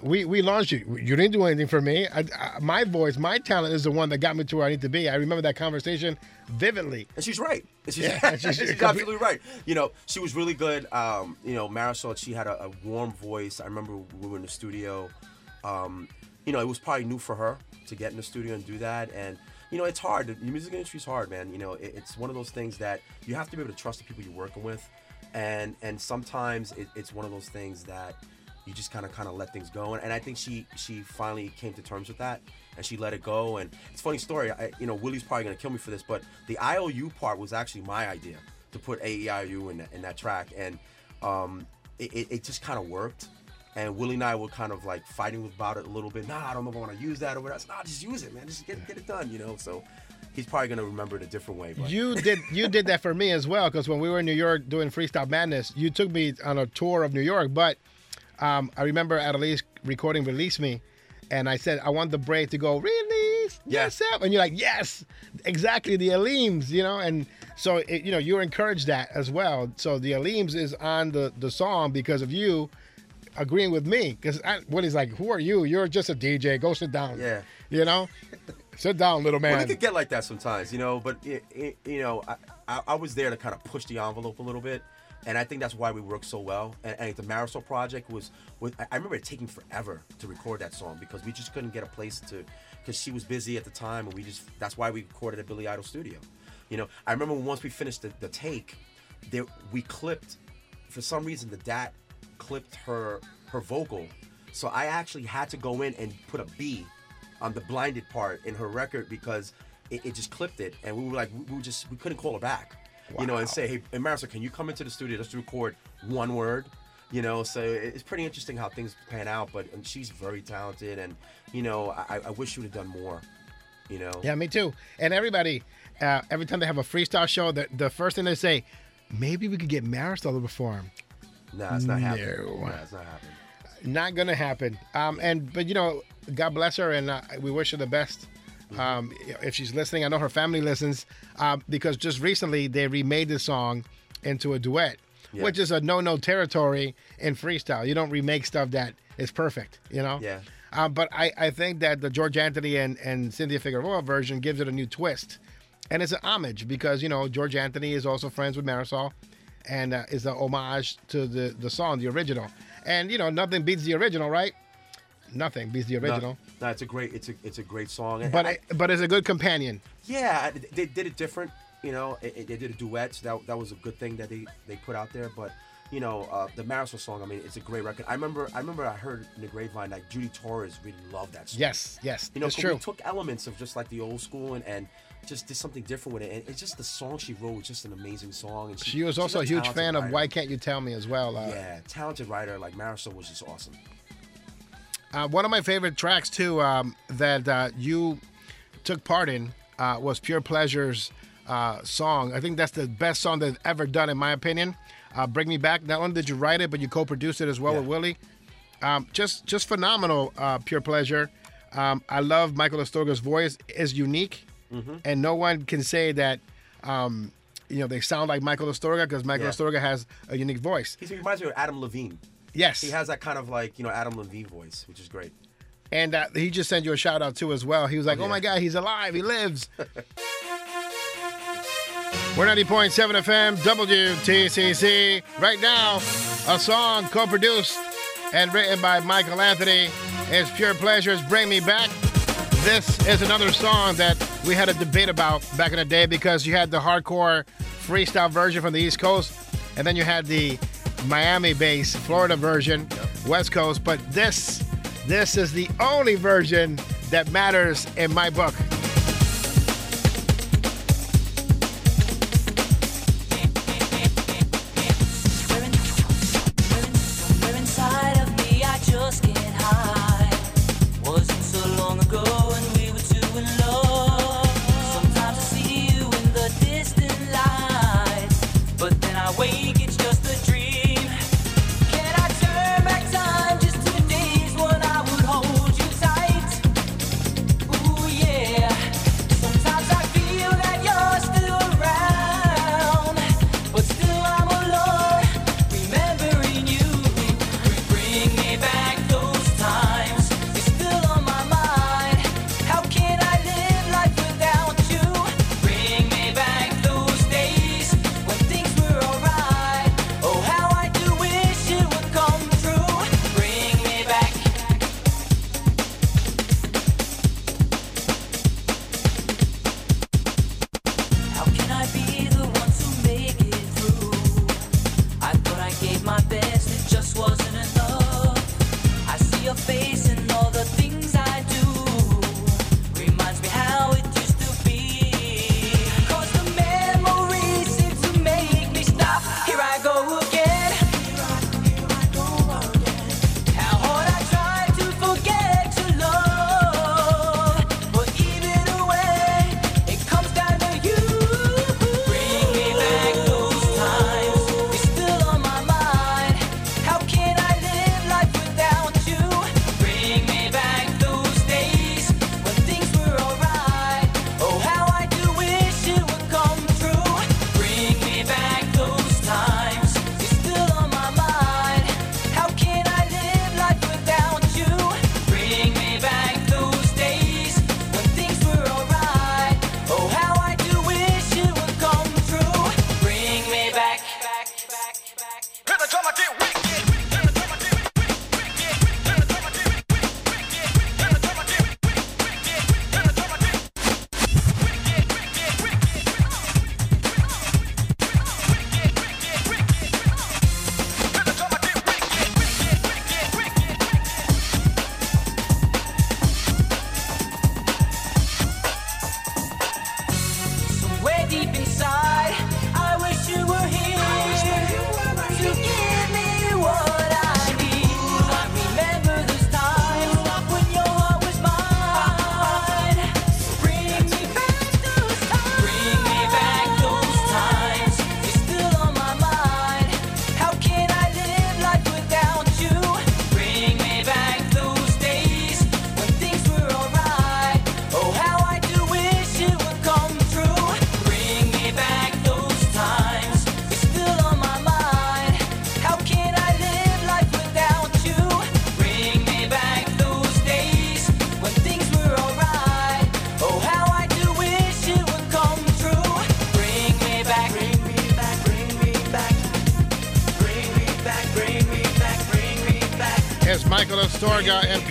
we we launched you. You didn't do anything for me. I, I, my voice, my talent is the one that got me to where I need to be. I remember that conversation vividly. And she's right. She's, Yeah, she's, she's- absolutely right. You know, she was really good. Um, you know, Marisol, she had a, a warm voice. I remember we were in the studio um, you know, it was probably new for her to get in the studio and do that. And you know, it's hard. The music industry's hard, man. You know, it, it's one of those things that you have to be able to trust the people you're working with, and and sometimes it, it's one of those things that you just kind of kind of let things go. And, and I think she she finally came to terms with that, and she let it go. And it's a funny story. I, you know, Willie's probably gonna kill me for this, but the IOU part was actually my idea to put AEIU in that, in that track, and um, it, it, it just kind of worked. And Willie and I were kind of like fighting about it a little bit. Nah, I don't know if I want to use that or whatever. Nah, just use it, man. Just get, get it done, you know? So he's probably to remember it a different way. But You did you did that for me as well because when we were in New York doing Freestyle Madness, you took me on a tour of New York. But um, I remember at least recording "Release Me," and I said I want the break to go release yes up, and you're like yes, exactly the Aleems, you know, and so it, you know you encouraged that as well. So the Aleems is on the the song because of you agreeing with me because Willie's like, who are you? You're just a DJ. Go sit down. Yeah. you know, sit down, little man. Well, it could get like that sometimes, you know. But it, it, you know, I, I, I was there to kind of push the envelope a little bit, and I think that's why we worked so well. And, and the Marisol project was, was I remember it taking forever to record that song because we just couldn't get a place to, because she was busy at the time, and we just that's why we recorded at Billy Idol Studio. You know, I remember once we finished the, the take, there we clipped, for some reason the DAT clipped her her vocal, so I actually had to go in and put a B on the blinded part in her record because it, it just clipped it, and we were like, we were just we couldn't call her back, you know, and say, hey, hey Marisol, can you come into the studio just to record one word, you know? So it's pretty interesting how things pan out, but and she's very talented, and you know, I, I wish she would have done more, you know. Yeah, me too. And everybody, uh, every time they have a freestyle show, the, the first thing they say, maybe we could get Marisol to perform. Nah, it's not happening. No. Nah, it's not happening. Not gonna happen. Um, and but you know, God bless her, and uh, we wish her the best. Um, if she's listening, I know her family listens um, because just recently they remade the song into a duet, Yeah. which is a no-no territory in freestyle. You don't remake stuff that is perfect, you know. Yeah. Um, but I, I think that the George Anthony and, and Cynthia Figueroa version gives it a new twist. And it's an homage because, you know, George Anthony is also friends with Marisol and uh, is an homage to the, the song, the original. And, you know, nothing beats the original, right? Nothing beats the original. No, no, it's a great, it's a, it's a great song. But I- it, but it's a good companion. Yeah, they did it different. You know, it, it- they did a duet. So that, that was a good thing that they, they put out there. But you know, uh, the Marisol song. I mean, it's a great record. I remember I remember I heard in the grapevine like Judy Torres really loved that song. Yes, yes, You know, it's true. we took elements of just like the old school and, and just did something different with it. And it's just the song she wrote was just an amazing song. And She was also a huge fan of. Why Can't You Tell Me as well. Uh, Yeah, talented writer like Marisol was just awesome. Uh, one of my favorite tracks too um, that uh, you took part in uh, was Pure Pleasure's uh, song. I think that's the best song they've ever done, in my opinion. Uh, Bring Me Back. Not only did you write it, but you co-produced it as well Yeah. with Willie. Um, just, just phenomenal. Uh, Pure Pleasure. Um, I love Michael Astorga's voice is unique, Mm-hmm. and no one can say that. Um, you know they sound like Michael Astorga because Michael Yeah. Astorga has a unique voice. He reminds me of Adam Levine. Yes, He has that kind of like you know Adam Levine voice, which is great. And uh, he just sent you a shout out too as well. He was like, "Oh, yeah. my God, he's alive! He lives." We're 90.7 FM, WTCC. Right now, a song co-produced and written by Michael Anthony. It's Pure Pleasures, Bring Me Back. This is another song that we had a debate about back in the day because you had the hardcore freestyle version from the East Coast, and then you had the Miami-based Florida version, West Coast. But this, this is the only version that matters in my book.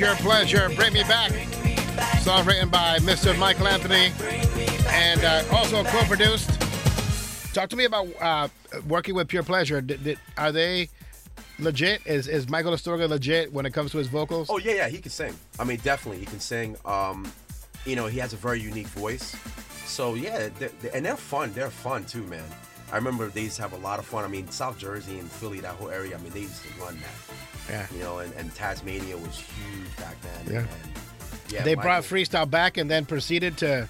Pure Pleasure. Bring Me Back. Song written by Mr. Michael Anthony and uh, also co-produced. Talk to me about uh, working with Pure Pleasure. Did, did, are they legit? Is is Michael Astorga legit when it comes to his vocals? Oh yeah, yeah, he can sing. I mean, definitely he can sing. Um, you know, he has a very unique voice. So yeah, they're, they're- and they're fun. They're fun too, man. I remember they used to have a lot of fun. I mean, South Jersey and Philly, that whole area. I mean, they used to run that. Yeah. You know, and, and Tasmania was huge back then. Yeah. And, yeah. they brought freestyle back and then proceeded to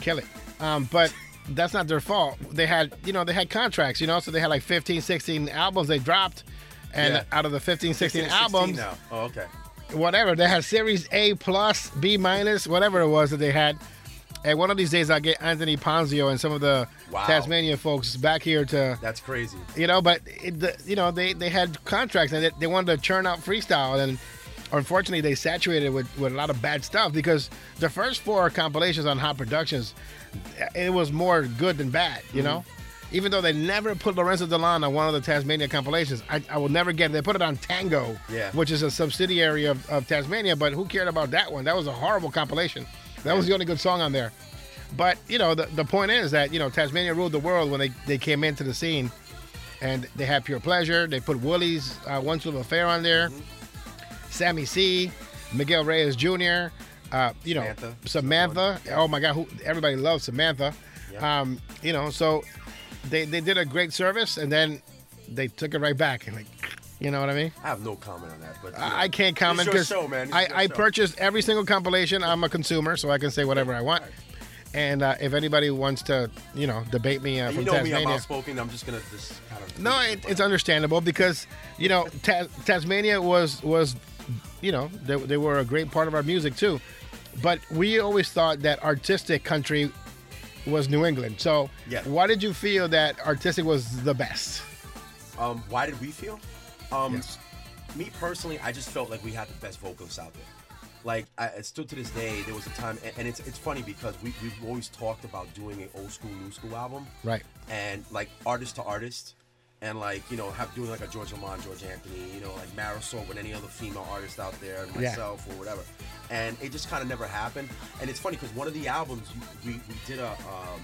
kill it. Um, but that's not their fault. They had, you know, they had contracts, you know, so they had like 15, 16 albums they dropped. And Yeah. out of the 15, 16 16 albums, now. Oh, okay. whatever, they had series A plus, B minus, whatever it was that they had. And one of these days I'll get Anthony Ponzio and some of the Wow. Tasmania folks back here to, That's crazy. you know, but, it, the, you know, they, they had contracts and they, they wanted to churn out freestyle. And unfortunately, they saturated with, with a lot of bad stuff because the first four compilations on Hot Productions, it was more good than bad, you mm-hmm. know? Even though they never put Lorenzo Delon on one of the Tasmania compilations, I, I will never get it. They put it on Tango, Yeah. which is a subsidiary of, of Tasmania, but who cared about that one? That was a horrible compilation. That was the only good song on there. But, you know, the, the point is that, you know, Tasmania ruled the world when they, they came into the scene and they had Pure Pleasure. They put Willie's uh, One Little Affair on there, Sammy C, Miguel Reyes Jr., uh, you know, Samantha. Samantha. Oh my God, who, everybody loves Samantha. Yeah. Um, you know, so they, they did a great service and then they took it right back. And like, you know what I mean? I have no comment on that, but you know, I can't comment because your show, man. It's I, I show. purchased every single compilation. I'm a consumer, so I can say whatever I want. And uh, if anybody wants to, you know, debate me uh, from you know me, I'm outspoken. I'm just gonna just kind of. no, it, it's understandable because you know Ta- Tasmania was was, you know, they, they were a great part of our music too, but we always thought that Artistik country was New England. So Yeah. why did you feel that Artistik was the best? Um, why did we feel? Um, Yes. Me personally, I just felt like we had the best vocalists out there. Like, I, still to this day, there was a time, and, and it's it's funny because we we've always talked about doing an old school, new school album, Right. and like artist to artist, and like you know have doing like a George Lamond, George Anthony, you know like Marisol with any other female artist out there, and Yeah. myself or whatever, and it just kind of never happened. And it's funny because one of the albums we we did a. Um,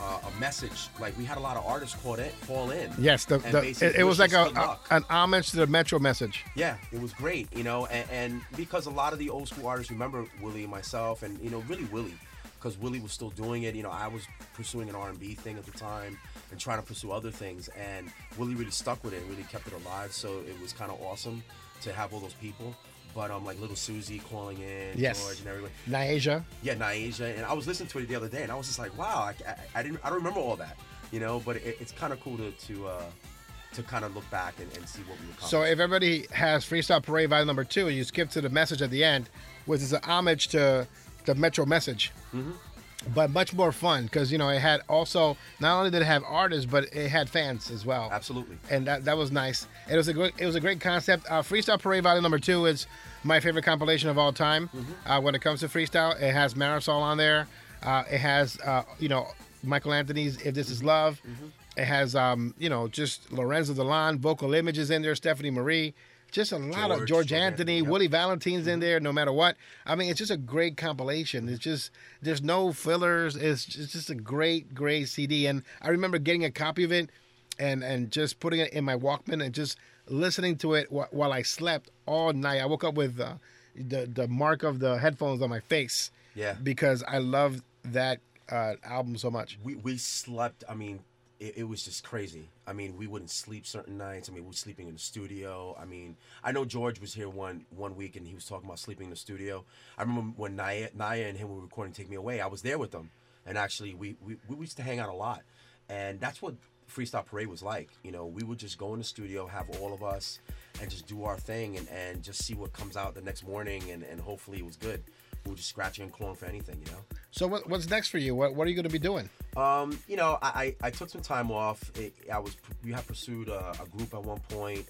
uh, a message like we had a lot of artists call in, call in. Yes, the, the, it, it was like a, a an homage to the Metro message. Yeah, it was great, you know, and, and because a lot of the old school artists remember Willie and myself, and you know, really Willie, because Willie was still doing it. You know, I was pursuing an R&B thing at the time and trying to pursue other things, and Willie really stuck with it, and really kept it alive. So it was kind of awesome to have all those people. But um, like little Suzy calling in, Yes. George and everybody. Nyasia. Yeah, Nyasia, and I was listening to it the other day, and I was just like, wow, I, I, I didn't, I don't remember all that, you know. But it, it's kind of cool to to uh, to kind of look back and, and see what we accomplished. So if everybody has Freestyle Parade Volume Number Two, and you skip to the message at the end, which is an homage to the Metro message, Mm-hmm. but much more fun because you know it had also not only did it have artists, but it had fans as well. Absolutely. and that, that was nice. It was a good it was a great concept. Uh, freestyle Parade Volume Number Two is my favorite compilation of all time. Mm-hmm. Uh, when it comes to freestyle, it has Marisol on there. Uh, it has uh, you know Michael Anthony's If This Is Love. Mm-hmm. It has um, you know just Lorenzo Delon, vocal images in there, Stephanie Marie. Just a lot of George, George George Anthony, yep. Willie Valentin's in there, no matter what. I mean, it's just a great compilation. It's just there's no fillers. It's just, it's just a great, great CD. And I remember getting a copy of it and and just putting it in my Walkman and just listening to it wh- while I slept all night. I woke up with uh, the the mark of the headphones on my face. Yeah. because I love that uh, album so much. we we slept. I mean, it, it was just crazy. I mean, we wouldn't sleep certain nights. I mean, we were sleeping in the studio. I mean, I know George was here one one week and he was talking about sleeping in the studio. I remember when Naya, Naya and him were recording "Take Me Away." I was there with them, and actually, we we, we used to hang out a lot, and that's what Freestyle Parade was like. You know, we would just go in the studio, have all of us, and just do our thing, and, and just see what comes out the next morning, and, and hopefully it was good. We were just scratching and clawing for anything, you know. So what, what's next for you? What what are you going to be doing? Um, you know, I, I I took some time off. It, I was we had pursued a, a group at one point.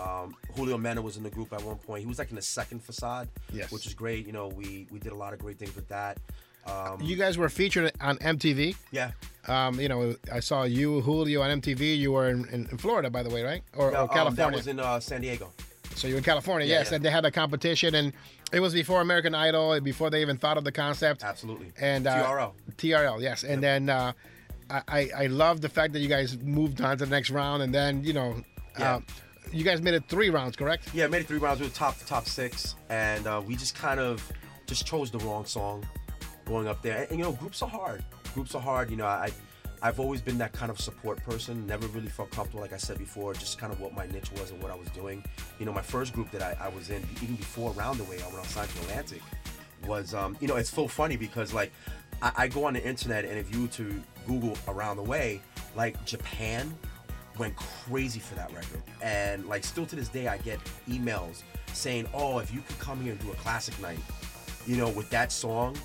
Um, Julio Mena was in the group at one point. He was like in the second facade, Yes. which is great. You know, we we did a lot of great things with that. Um, You guys were featured on MTV. yeah, Um, you know, I saw you, Julio, on MTV. You were in, in, in Florida, by the way, right? Or, or um, California? that was in uh, San Diego. So you're in California, Yeah, yes, yeah. and they had a competition, and it was before American Idol, before they even thought of the concept. Absolutely. And uh, TRL. TRL, yes, and then uh, I I I love the fact that you guys moved on to the next round, and then you know, Yeah. uh, you guys made it three rounds, correct? Yeah, made it three rounds. We were top top six, and uh, we just kind of just chose the wrong song going up there. And, and, you know, groups are hard. Groups are hard. You know, I I've always been that kind of support person. Never really felt comfortable, like I said before, just kind of what my niche was and what I was doing. You know, my first group that I, I was in, even before Roundaway, when I was signed to Atlantic, was um, you know, it's so funny because like I, I go on the internet and if you were to Google Around the Way, like Japan went crazy for that record. And like still to this day I get emails saying, Oh, if you could come here and do a classic night, you know, with that song,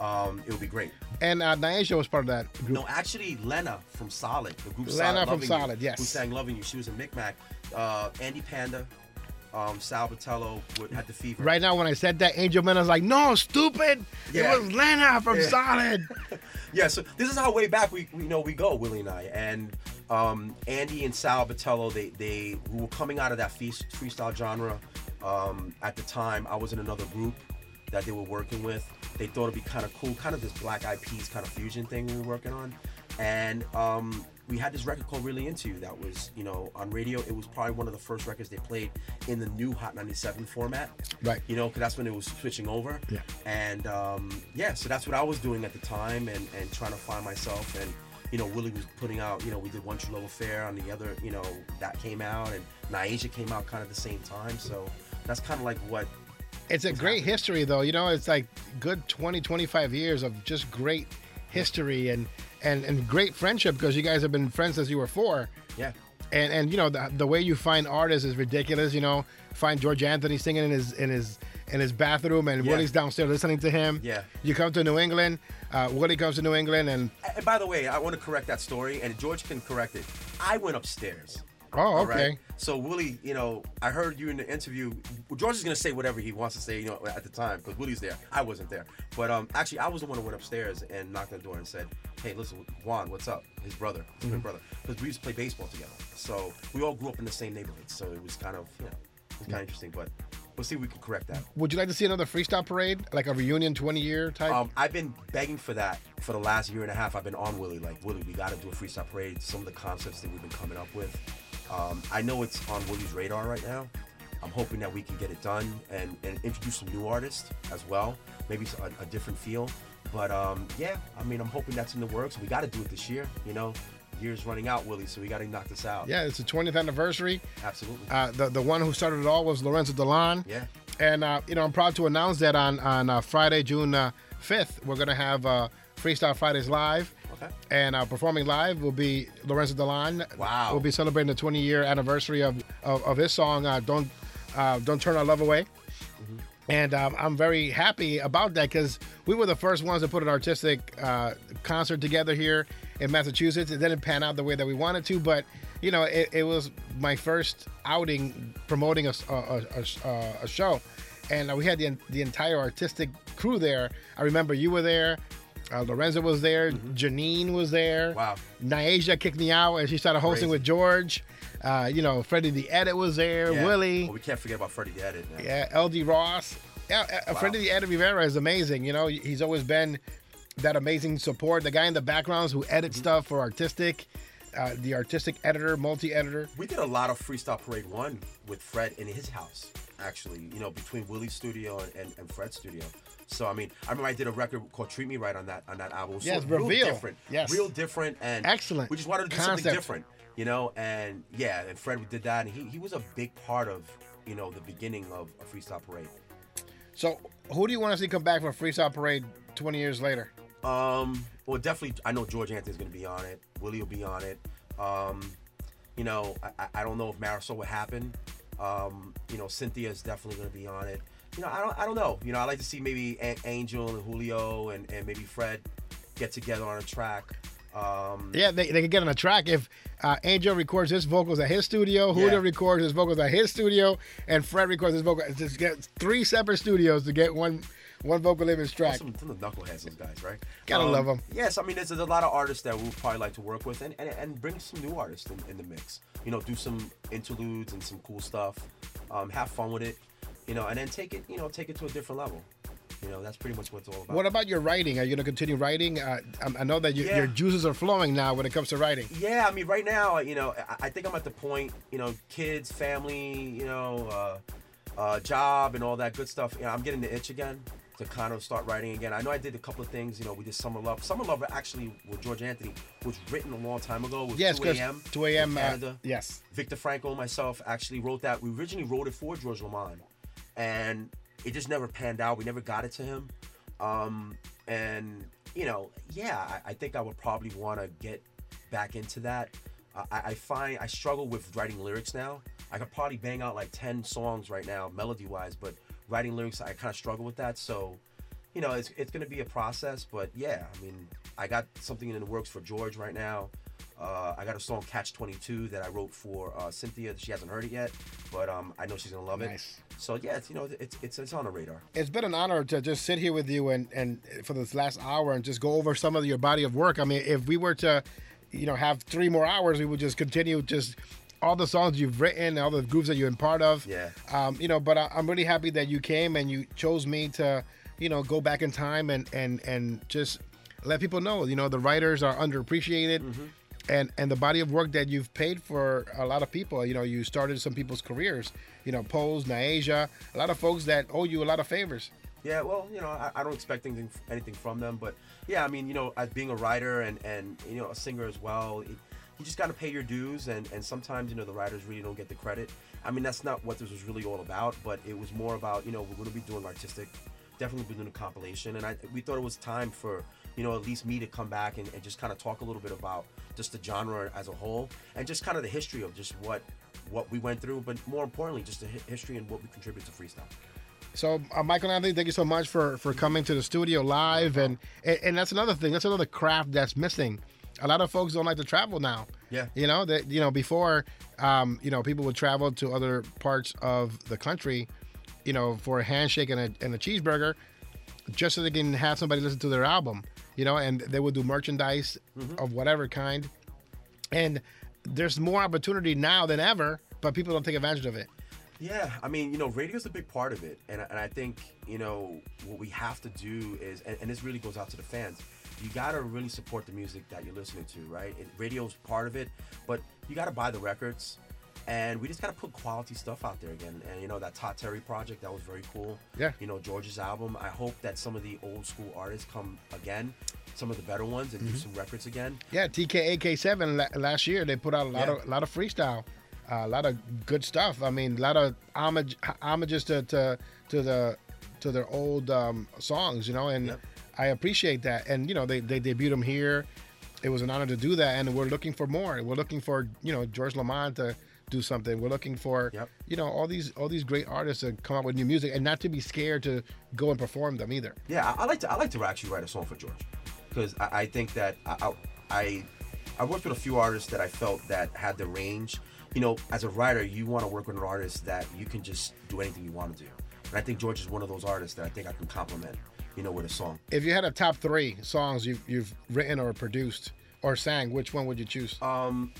um, it would be great. And uh, was part of that group. No, actually Lena from Solid, the group Lena Solid, from Loving You, yes. Who sang Loving You. She was in Micmac. Uh, Andy Panda, um, Sal Abbatiello had the fever. Right now, when I said that, Angel Mena's like, "No, stupid! Yeah. It was Lena from Yeah. Solid." Yeah, so this is how way back we, we know we go, Willie and I. And um, Andy and Sal Abbatiello, they they were coming out of that feast, freestyle genre. Um, at the time, I was in another group that they were working with. They thought it'd be kind of cool, kind of this Black Eyed Peas kind of fusion thing we were working on. And um, we had this record called Really Into You that was, you know, on radio. It was probably one of the first records they played in the new Hot 97 format. Right. You know, because that's when it was switching over. Yeah. And um, yeah, so that's what I was doing at the time and, and trying to find myself. And, you know, Willie was putting out, you know, we did One True Love Affair on the other, you know, that came out. And Nyasia came out kind of the same time. So that's kind of like what It's a great history, though. You know, it's like good 20, 25 years of just great history and and and great friendship because you guys have been friends since you were four. Yeah. And and you know the, the way you find artists is ridiculous. You know, find George Anthony singing in his in his in his bathroom and Yeah. Willie's downstairs listening to him. Yeah. You come to New England. Uh, Willie comes to New England and And by the way, I want to correct that story, and George can correct it. I went upstairs. Oh okay. right? So Willie, you know, I heard you in the interview. George is gonna say whatever he wants to say, you know, at the time because Willie's there. I wasn't there, but um, actually, I was the one who went upstairs and knocked on the door and said, "Hey, listen, Juan, what's up?" His brother, his Mm-hmm. brother, because we used to play baseball together. So we all grew up in the same neighborhood. So it was kind of, you know, it was kind of interesting. But we'll see if we can correct that. Would you like to see another freestyle parade, like a reunion 20 year type? Um, I've been begging for that for the last year and a half. I've been on Willie, like Willie, we got to do a freestyle parade. Some of the concepts that we've been coming up with. Um, I know it's on Willie's radar right now. I'm hoping that we can get it done and, and introduce some new artists as well, maybe a, a different feel. But um, yeah, I mean, I'm hoping that's in the works. We got to do it this year. You know, year's running out, Willie, so we got to knock this out. yeah, it's the 20th anniversary. absolutely. Uh, the the one who started it all was Lorenzo Delon. Yeah. And uh, you know, I'm proud to announce that on on uh, Friday, June uh, 5th, we're gonna have uh, Freestyle Fridays live. Okay. And uh, performing live will be Lorenzo Delon. Wow. We'll be celebrating the 20 year anniversary of, of, of his song uh, "Don't uh, Don't Turn Our Love Away." And um, I'm very happy about that because we were the first ones to put an Artistik uh, concert together here in Massachusetts. It didn't pan out the way that we wanted to, but you know, it, it was my first outing promoting a show, and uh, we had the the entire Artistik crew there. I remember you were there. Uh, Lorenzo was there. Janine was there. Mm-hmm. Wow. Nyasia kicked me out and she started hosting Crazy. with George. Uh, you know, Freddie the Edit was there. Yeah. Willie. Well, we can't forget about Freddie the Edit. Man. Yeah, LD Ross. Yeah, uh, Wow. Freddie the Edit Rivera is amazing. You know, he's always been that amazing support. The guy in the backgrounds who edits Mm-hmm. stuff for Artistik, uh, the Artistik editor, multi-editor. We did a lot of Freestyle Parade 1 with Fred in his house, actually, you know, between Willie's studio and, and, and Fred's studio. So I mean, I remember I did a record called "Treat Me Right" on that on that album. Yes, so real Reveal. different, Yes. real different, and Excellent We just wanted to do concept. something different, you know. And yeah, and Fred did that, and he, he was a big part of you know the beginning of a Freestyle Parade. So, who do you want to see come back for a Freestyle Parade 20 years later? Um, well, definitely, I know George Anthony's going to be on it. Willie will be on it. Um, you know, I, I- I don't know if Marisol would happen. Um, you know, Cynthia is definitely going to be on it. You know, I don't, I don't know. You know, I like to see maybe Angel and Julio and, and maybe Fred get together on a track. Um, Yeah, they, they could get on a track if uh, Angel records his vocals at his studio, Julio Yeah. records his vocals at his studio, and Fred records his vocals. Just get three separate studios to get one one vocal image track. Some, some of the knuckleheads, those guys, right? Gotta love them. Yes, I mean, there's, there's a lot of artists that we would probably like to work with and, and, and bring some new artists in, in the mix. You know, do some interludes and some cool stuff. um, have fun with it, you know, and then take it, you know, take it to a different level. You know, that's pretty much what it's all about. What about your writing? Are you going to continue writing? Uh, I, I know that you, Yeah. your juices are flowing now when it comes to writing. Yeah, I mean, right now, you know, I, I think I'm at the point, you know, kids, family, you know, uh, uh, job, and all that good stuff. You know, I'm getting the itch again to kind of start writing again. I know I did a couple of things. You know, we did Summer Love. Summer Love actually with George Anthony was written a long time ago. Yes, 2 because a.m. 2 a.m. in Uh, Canada. yes. Victor Franco and myself actually wrote that. We originally wrote it for George Lamond, and it just never panned out. We never got it to him. Um, and you know, yeah, I, I think I would probably want to get back into that. Uh, I, I find I struggle with writing lyrics now. I could probably bang out like ten songs right now, melody wise, but writing lyrics, I kind of struggle with that. So, you know, it's it's gonna be a process. But yeah, I mean, I got something in the works for George right now. Uh, I got a song Catch 22 that I wrote for uh, Cynthia. She hasn't heard it yet, but um, I know she's gonna love Nice. it. So yeah, it's you know it's it's it's on the radar. It's been an honor to just sit here with you and, and for this last hour and just go over some of your body of work. I mean, if we were to, you know, have three more hours, we would just continue just all the songs you've written, all the groups that you've been part of. Yeah. Um, you know, but I, I'm really happy that you came and you chose me to, you know, go back in time and and and just let people know, you know, the writers are underappreciated. And, and the body of work that you've paid for a lot of people, you know, you started some people's careers, you know, Pose, Nyasia, a lot of folks that owe you a lot of favors. Yeah, well, you know, I, I don't expect anything anything from them, but yeah, I mean, you know, as being a writer and and you know a singer as well, it, you just got to pay your dues, and and sometimes you know the writers really don't get the credit. I mean, that's not what this was really all about, but it was more about you know we're going to be doing Artistik, definitely be doing a compilation, and I we thought it was time for you know at least me to come back and, and just kind of talk a little bit about just the genre as a whole, and just kind of the history of just what what we went through, but more importantly, just the history and what we contribute to freestyle. So, uh, Michael Anthony, thank you so much for for coming to the studio live, and, and and that's another thing. That's another craft that's missing. A lot of folks don't like to travel now. Yeah. You know that you know before, um, you know people would travel to other parts of the country, you know, for a handshake and a and a cheeseburger, just so they can have somebody listen to their album. You know, and they would do merchandise mm-hmm. of whatever kind, and there's more opportunity now than ever, but people don't take advantage of it. Yeah, I mean, you know, radio's a big part of it, and and I think you know what we have to do is, and, and this really goes out to the fans. You gotta really support the music that you're listening to, right? And radio's part of it, but you gotta buy the records, and we just gotta put quality stuff out there again. And you know that Todd Terry project that was very cool. Yeah. You know George's album. I hope that some of the old school artists come again, some of the better ones, and Mm-hmm. do some records again. Yeah, TKA K7 last year they put out a lot Yeah. of a lot of freestyle, uh, a lot of good stuff. I mean, a lot of homage homages to to, to the to their old um, songs, you know, and Yep. I appreciate that. And you know, they they debuted them here. It was an honor to do that, and we're looking for more. We're looking for you know George Lamond to do something. We're looking for Yep. you know all these all these great artists to come out with new music, and not to be scared to go and perform them either. Yeah, I, I like to I like to actually write a song for George because I, I think that I, I I worked with a few artists that I felt that had the range. You know, as a writer, you want to work with an artist that you can just do anything you want to do, and I think George is one of those artists that I think I can compliment. You know, with a song. If you had a top three songs you've you've written or produced or sang, which one would you choose? Um,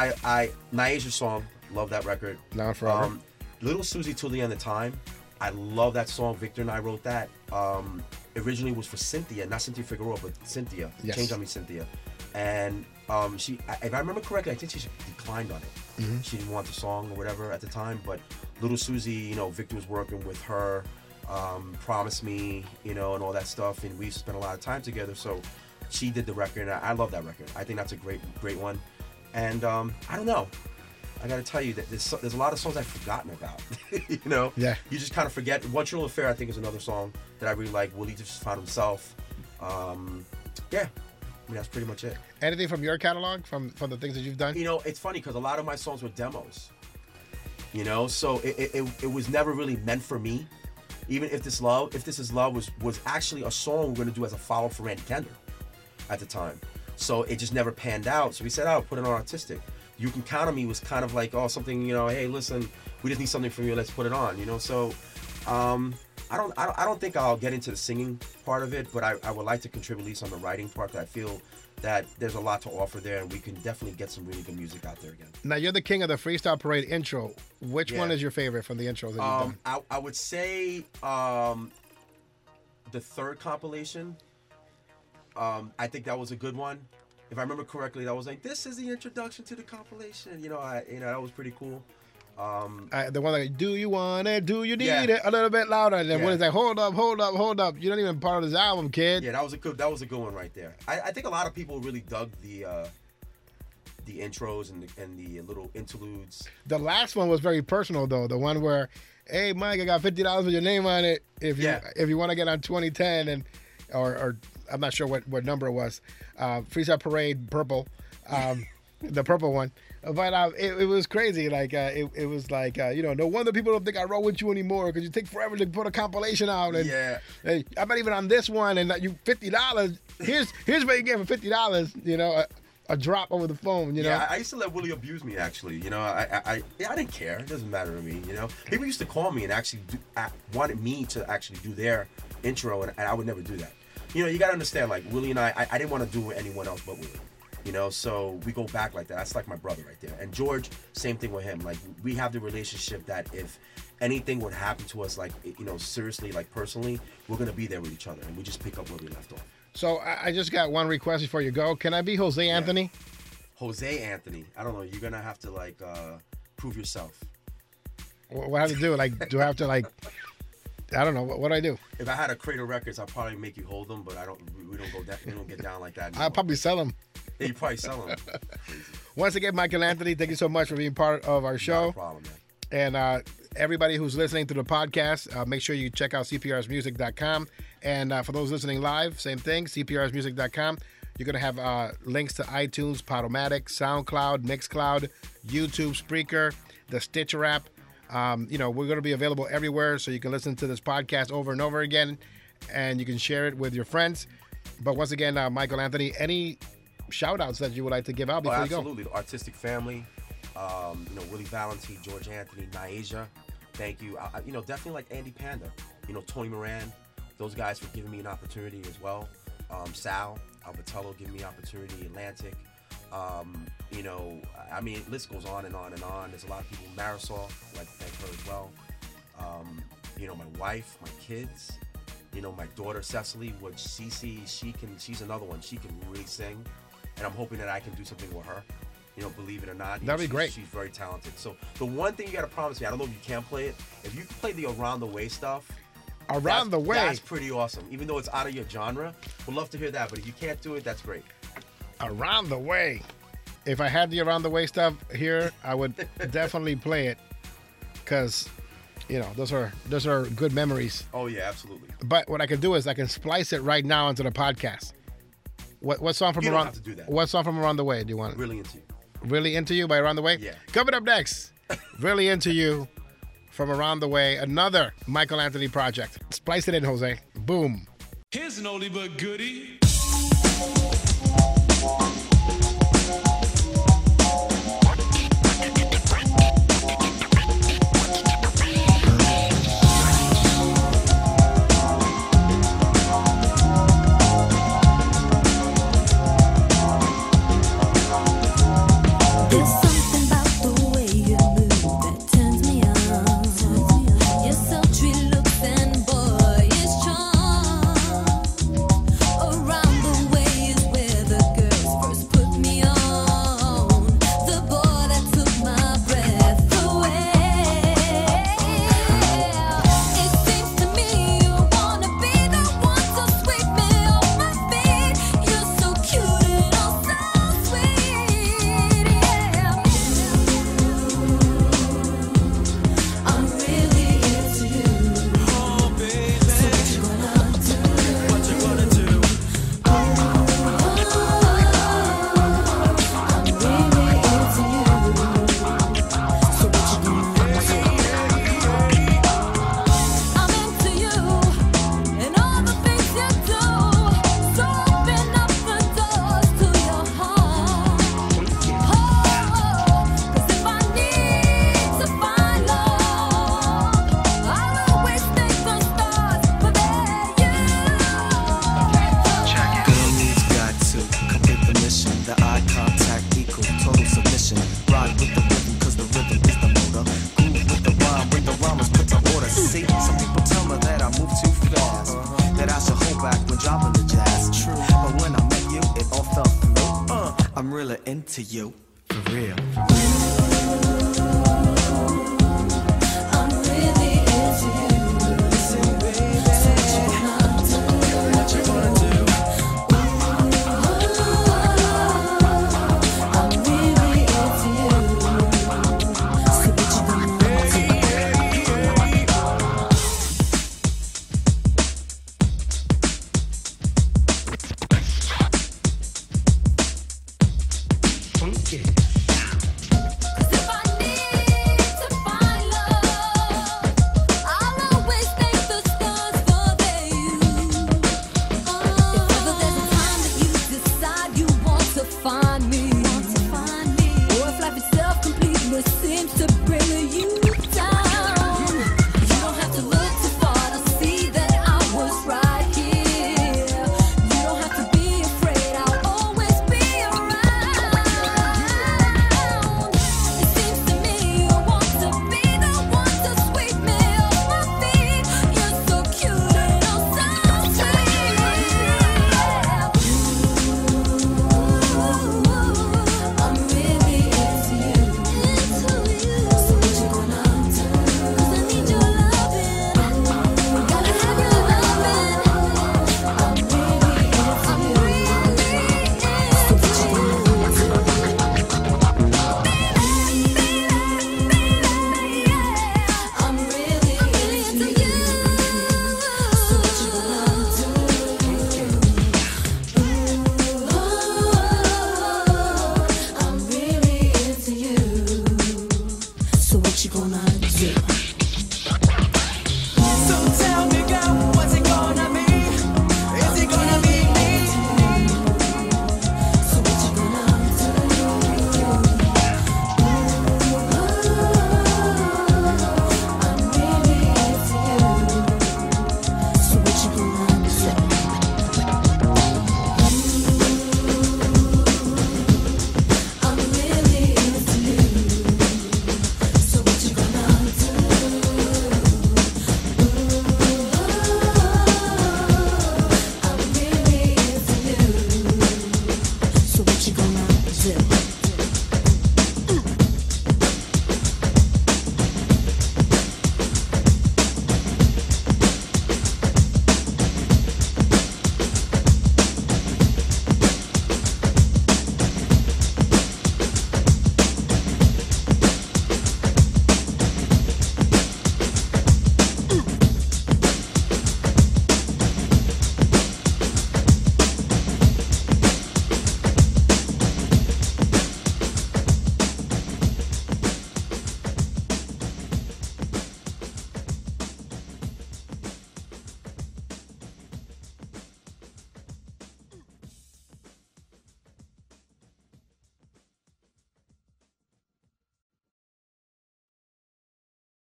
I I Nyasia's song, love that record. Now and Forever. Um, Little Suzy till the end of time. I love that song. Victor and I wrote that. Um, originally was for Cynthia, not Cynthia Figueroa, but Cynthia. Yes. Change on me, Cynthia. And um, she, if I remember correctly, I think she declined on it. Mm-hmm. She didn't want the song or whatever at the time. But Little Suzy, you know, Victor was working with her. Um, Promise Me, you know, and all that stuff, and we spent a lot of time together. So she did the record, and I, I love that record. I think that's a great, great one. And um, I don't know. I got to tell you that there's, there's a lot of songs I've forgotten about. you know, Yeah. You just kind of forget. One True Affair, I think, is another song that I really like. Willie just found himself. Um, yeah, I mean that's pretty much it. Anything from your catalog, from from the things that you've done? You know, it's funny because a lot of my songs were demos. You know, so it, it, it, it was never really meant for me. Even if this love, if this is love, was was actually a song we we're gonna do as a follow up for Randy Kender at the time. So it just never panned out. So we said, "Oh, put it on Artistik." You can count on me was kind of like, oh, something, you know, hey, listen, we just need something from you. Let's put it on, you know. So, um, I don't, I don't, I don't think I'll get into the singing part of it, but I, I would like to contribute at least on the writing part. That I feel that there's a lot to offer there, and we can definitely get some really good music out there again. Now you're the king of the freestyle parade intro. Which one is your favorite from the intros that you've Um, done? I, I would say um, the third compilation. Um, I think that was a good one. If I remember correctly, that was like this is the introduction to the compilation. You know, I you know that was pretty cool. Um, Uh, the one like, do you want it? Do you need Yeah. it? A little bit louder. And then Yeah. when it's like, hold up, hold up, hold up. You're not even part of this album, kid. yeah, that was a good that was a good one right there. I, I think a lot of people really dug the uh, the intros and the, and the little interludes. The last one was very personal though. The one where, hey Mike, I got fifty dollars with your name on it. If you Yeah. if you want to get on 2010 and or, or I'm not sure what, what number it was. Uh, Freestyle Parade purple, um, the purple one. But uh, it, it was crazy. Like uh, it, it was like uh, you know no wonder people don't think I roll with you anymore because you take forever to put a compilation out. And Yeah. hey, I'm not even on this one and you fifty dollars. Here's here's what you get for fifty dollars. You know. A, a drop over the phone, you know. Yeah, I, used to let Willie abuse me. Actually, you know, I, I, I, yeah, I didn't care. It doesn't matter to me. You know, people used to call me and actually do, wanted me to actually do their intro, and, and I would never do that. You know, you gotta understand. Like Willie and I, I, I didn't want to do it with anyone else but Willie. You know, so we go back like that. That's like my brother right there. And George, same thing with him. Like we have the relationship that if anything would happen to us, like you know, seriously, like personally, we're gonna be there with each other, and we just pick up where we left off. So I, I just got one request before you go. Can I be Jose Anthony? Jose Anthony, I don't know. You're gonna have to like uh, prove yourself. What, what I have to do? Like, do I have to like? I don't know. What, what do I do? If I had a Cradle Records, I'd probably make you hold them, but I don't. We don't go. That, we don't get down like that. I'll probably sell them. Yeah, you probably sell them. Once again, Michael Anthony, thank you so much for being part of our show. No problem, man. And uh, everybody who's listening to the podcast, uh, make sure you check out cprsmusic.com. And uh, for those listening live, same thing, cprsmusic.com. You're going to have uh, links to iTunes, Podomatic, SoundCloud, Mixcloud, YouTube, Spreaker, the Stitcher app. Um, you know, we're going to be available everywhere so you can listen to this podcast over and over again and you can share it with your friends. But once again, uh, Michael Anthony, any shout outs that you would like to give out Oh, before you go? absolutely. The Artistik family, um, you know, Willie Valentin, George Anthony, Nyasia. Thank you. I, you know, definitely like Andy Panda. You know, Tony Moran. Those guys for giving me an opportunity as well. Um, Sal Abbatiello giving me opportunity. Atlantic. Um, you know, I mean, list goes on and on and on. There's a lot of people. Marisol, I'd like to thank her as well. Um, you know, my wife, my kids. You know, my daughter Cecily, which Cece, she can. She's another one. She can really sing, and I'm hoping that I can do something with her. You know, believe it or not. That'd be she's- great. She's very talented. So the one thing you got to promise me, I don't know if you can play it. If you can play the around the way stuff, Around the way. that's pretty awesome. Even though it's out of your genre, we'd love to hear that. But if you can't do it, that's great. around the way. If I had the around the way stuff here, I would definitely play it because you know those are those are good memories. Oh yeah, absolutely. But what I can do is I can splice it right now into the podcast. What what song from You don't around? have to do that. What song from around the way do you want? Really into you. Really into you by around the way. Yeah. Coming up next, really into you from around the way. Another Michael Anthony project. Splice it in, Jose. Boom. Here's an oldie but goodie.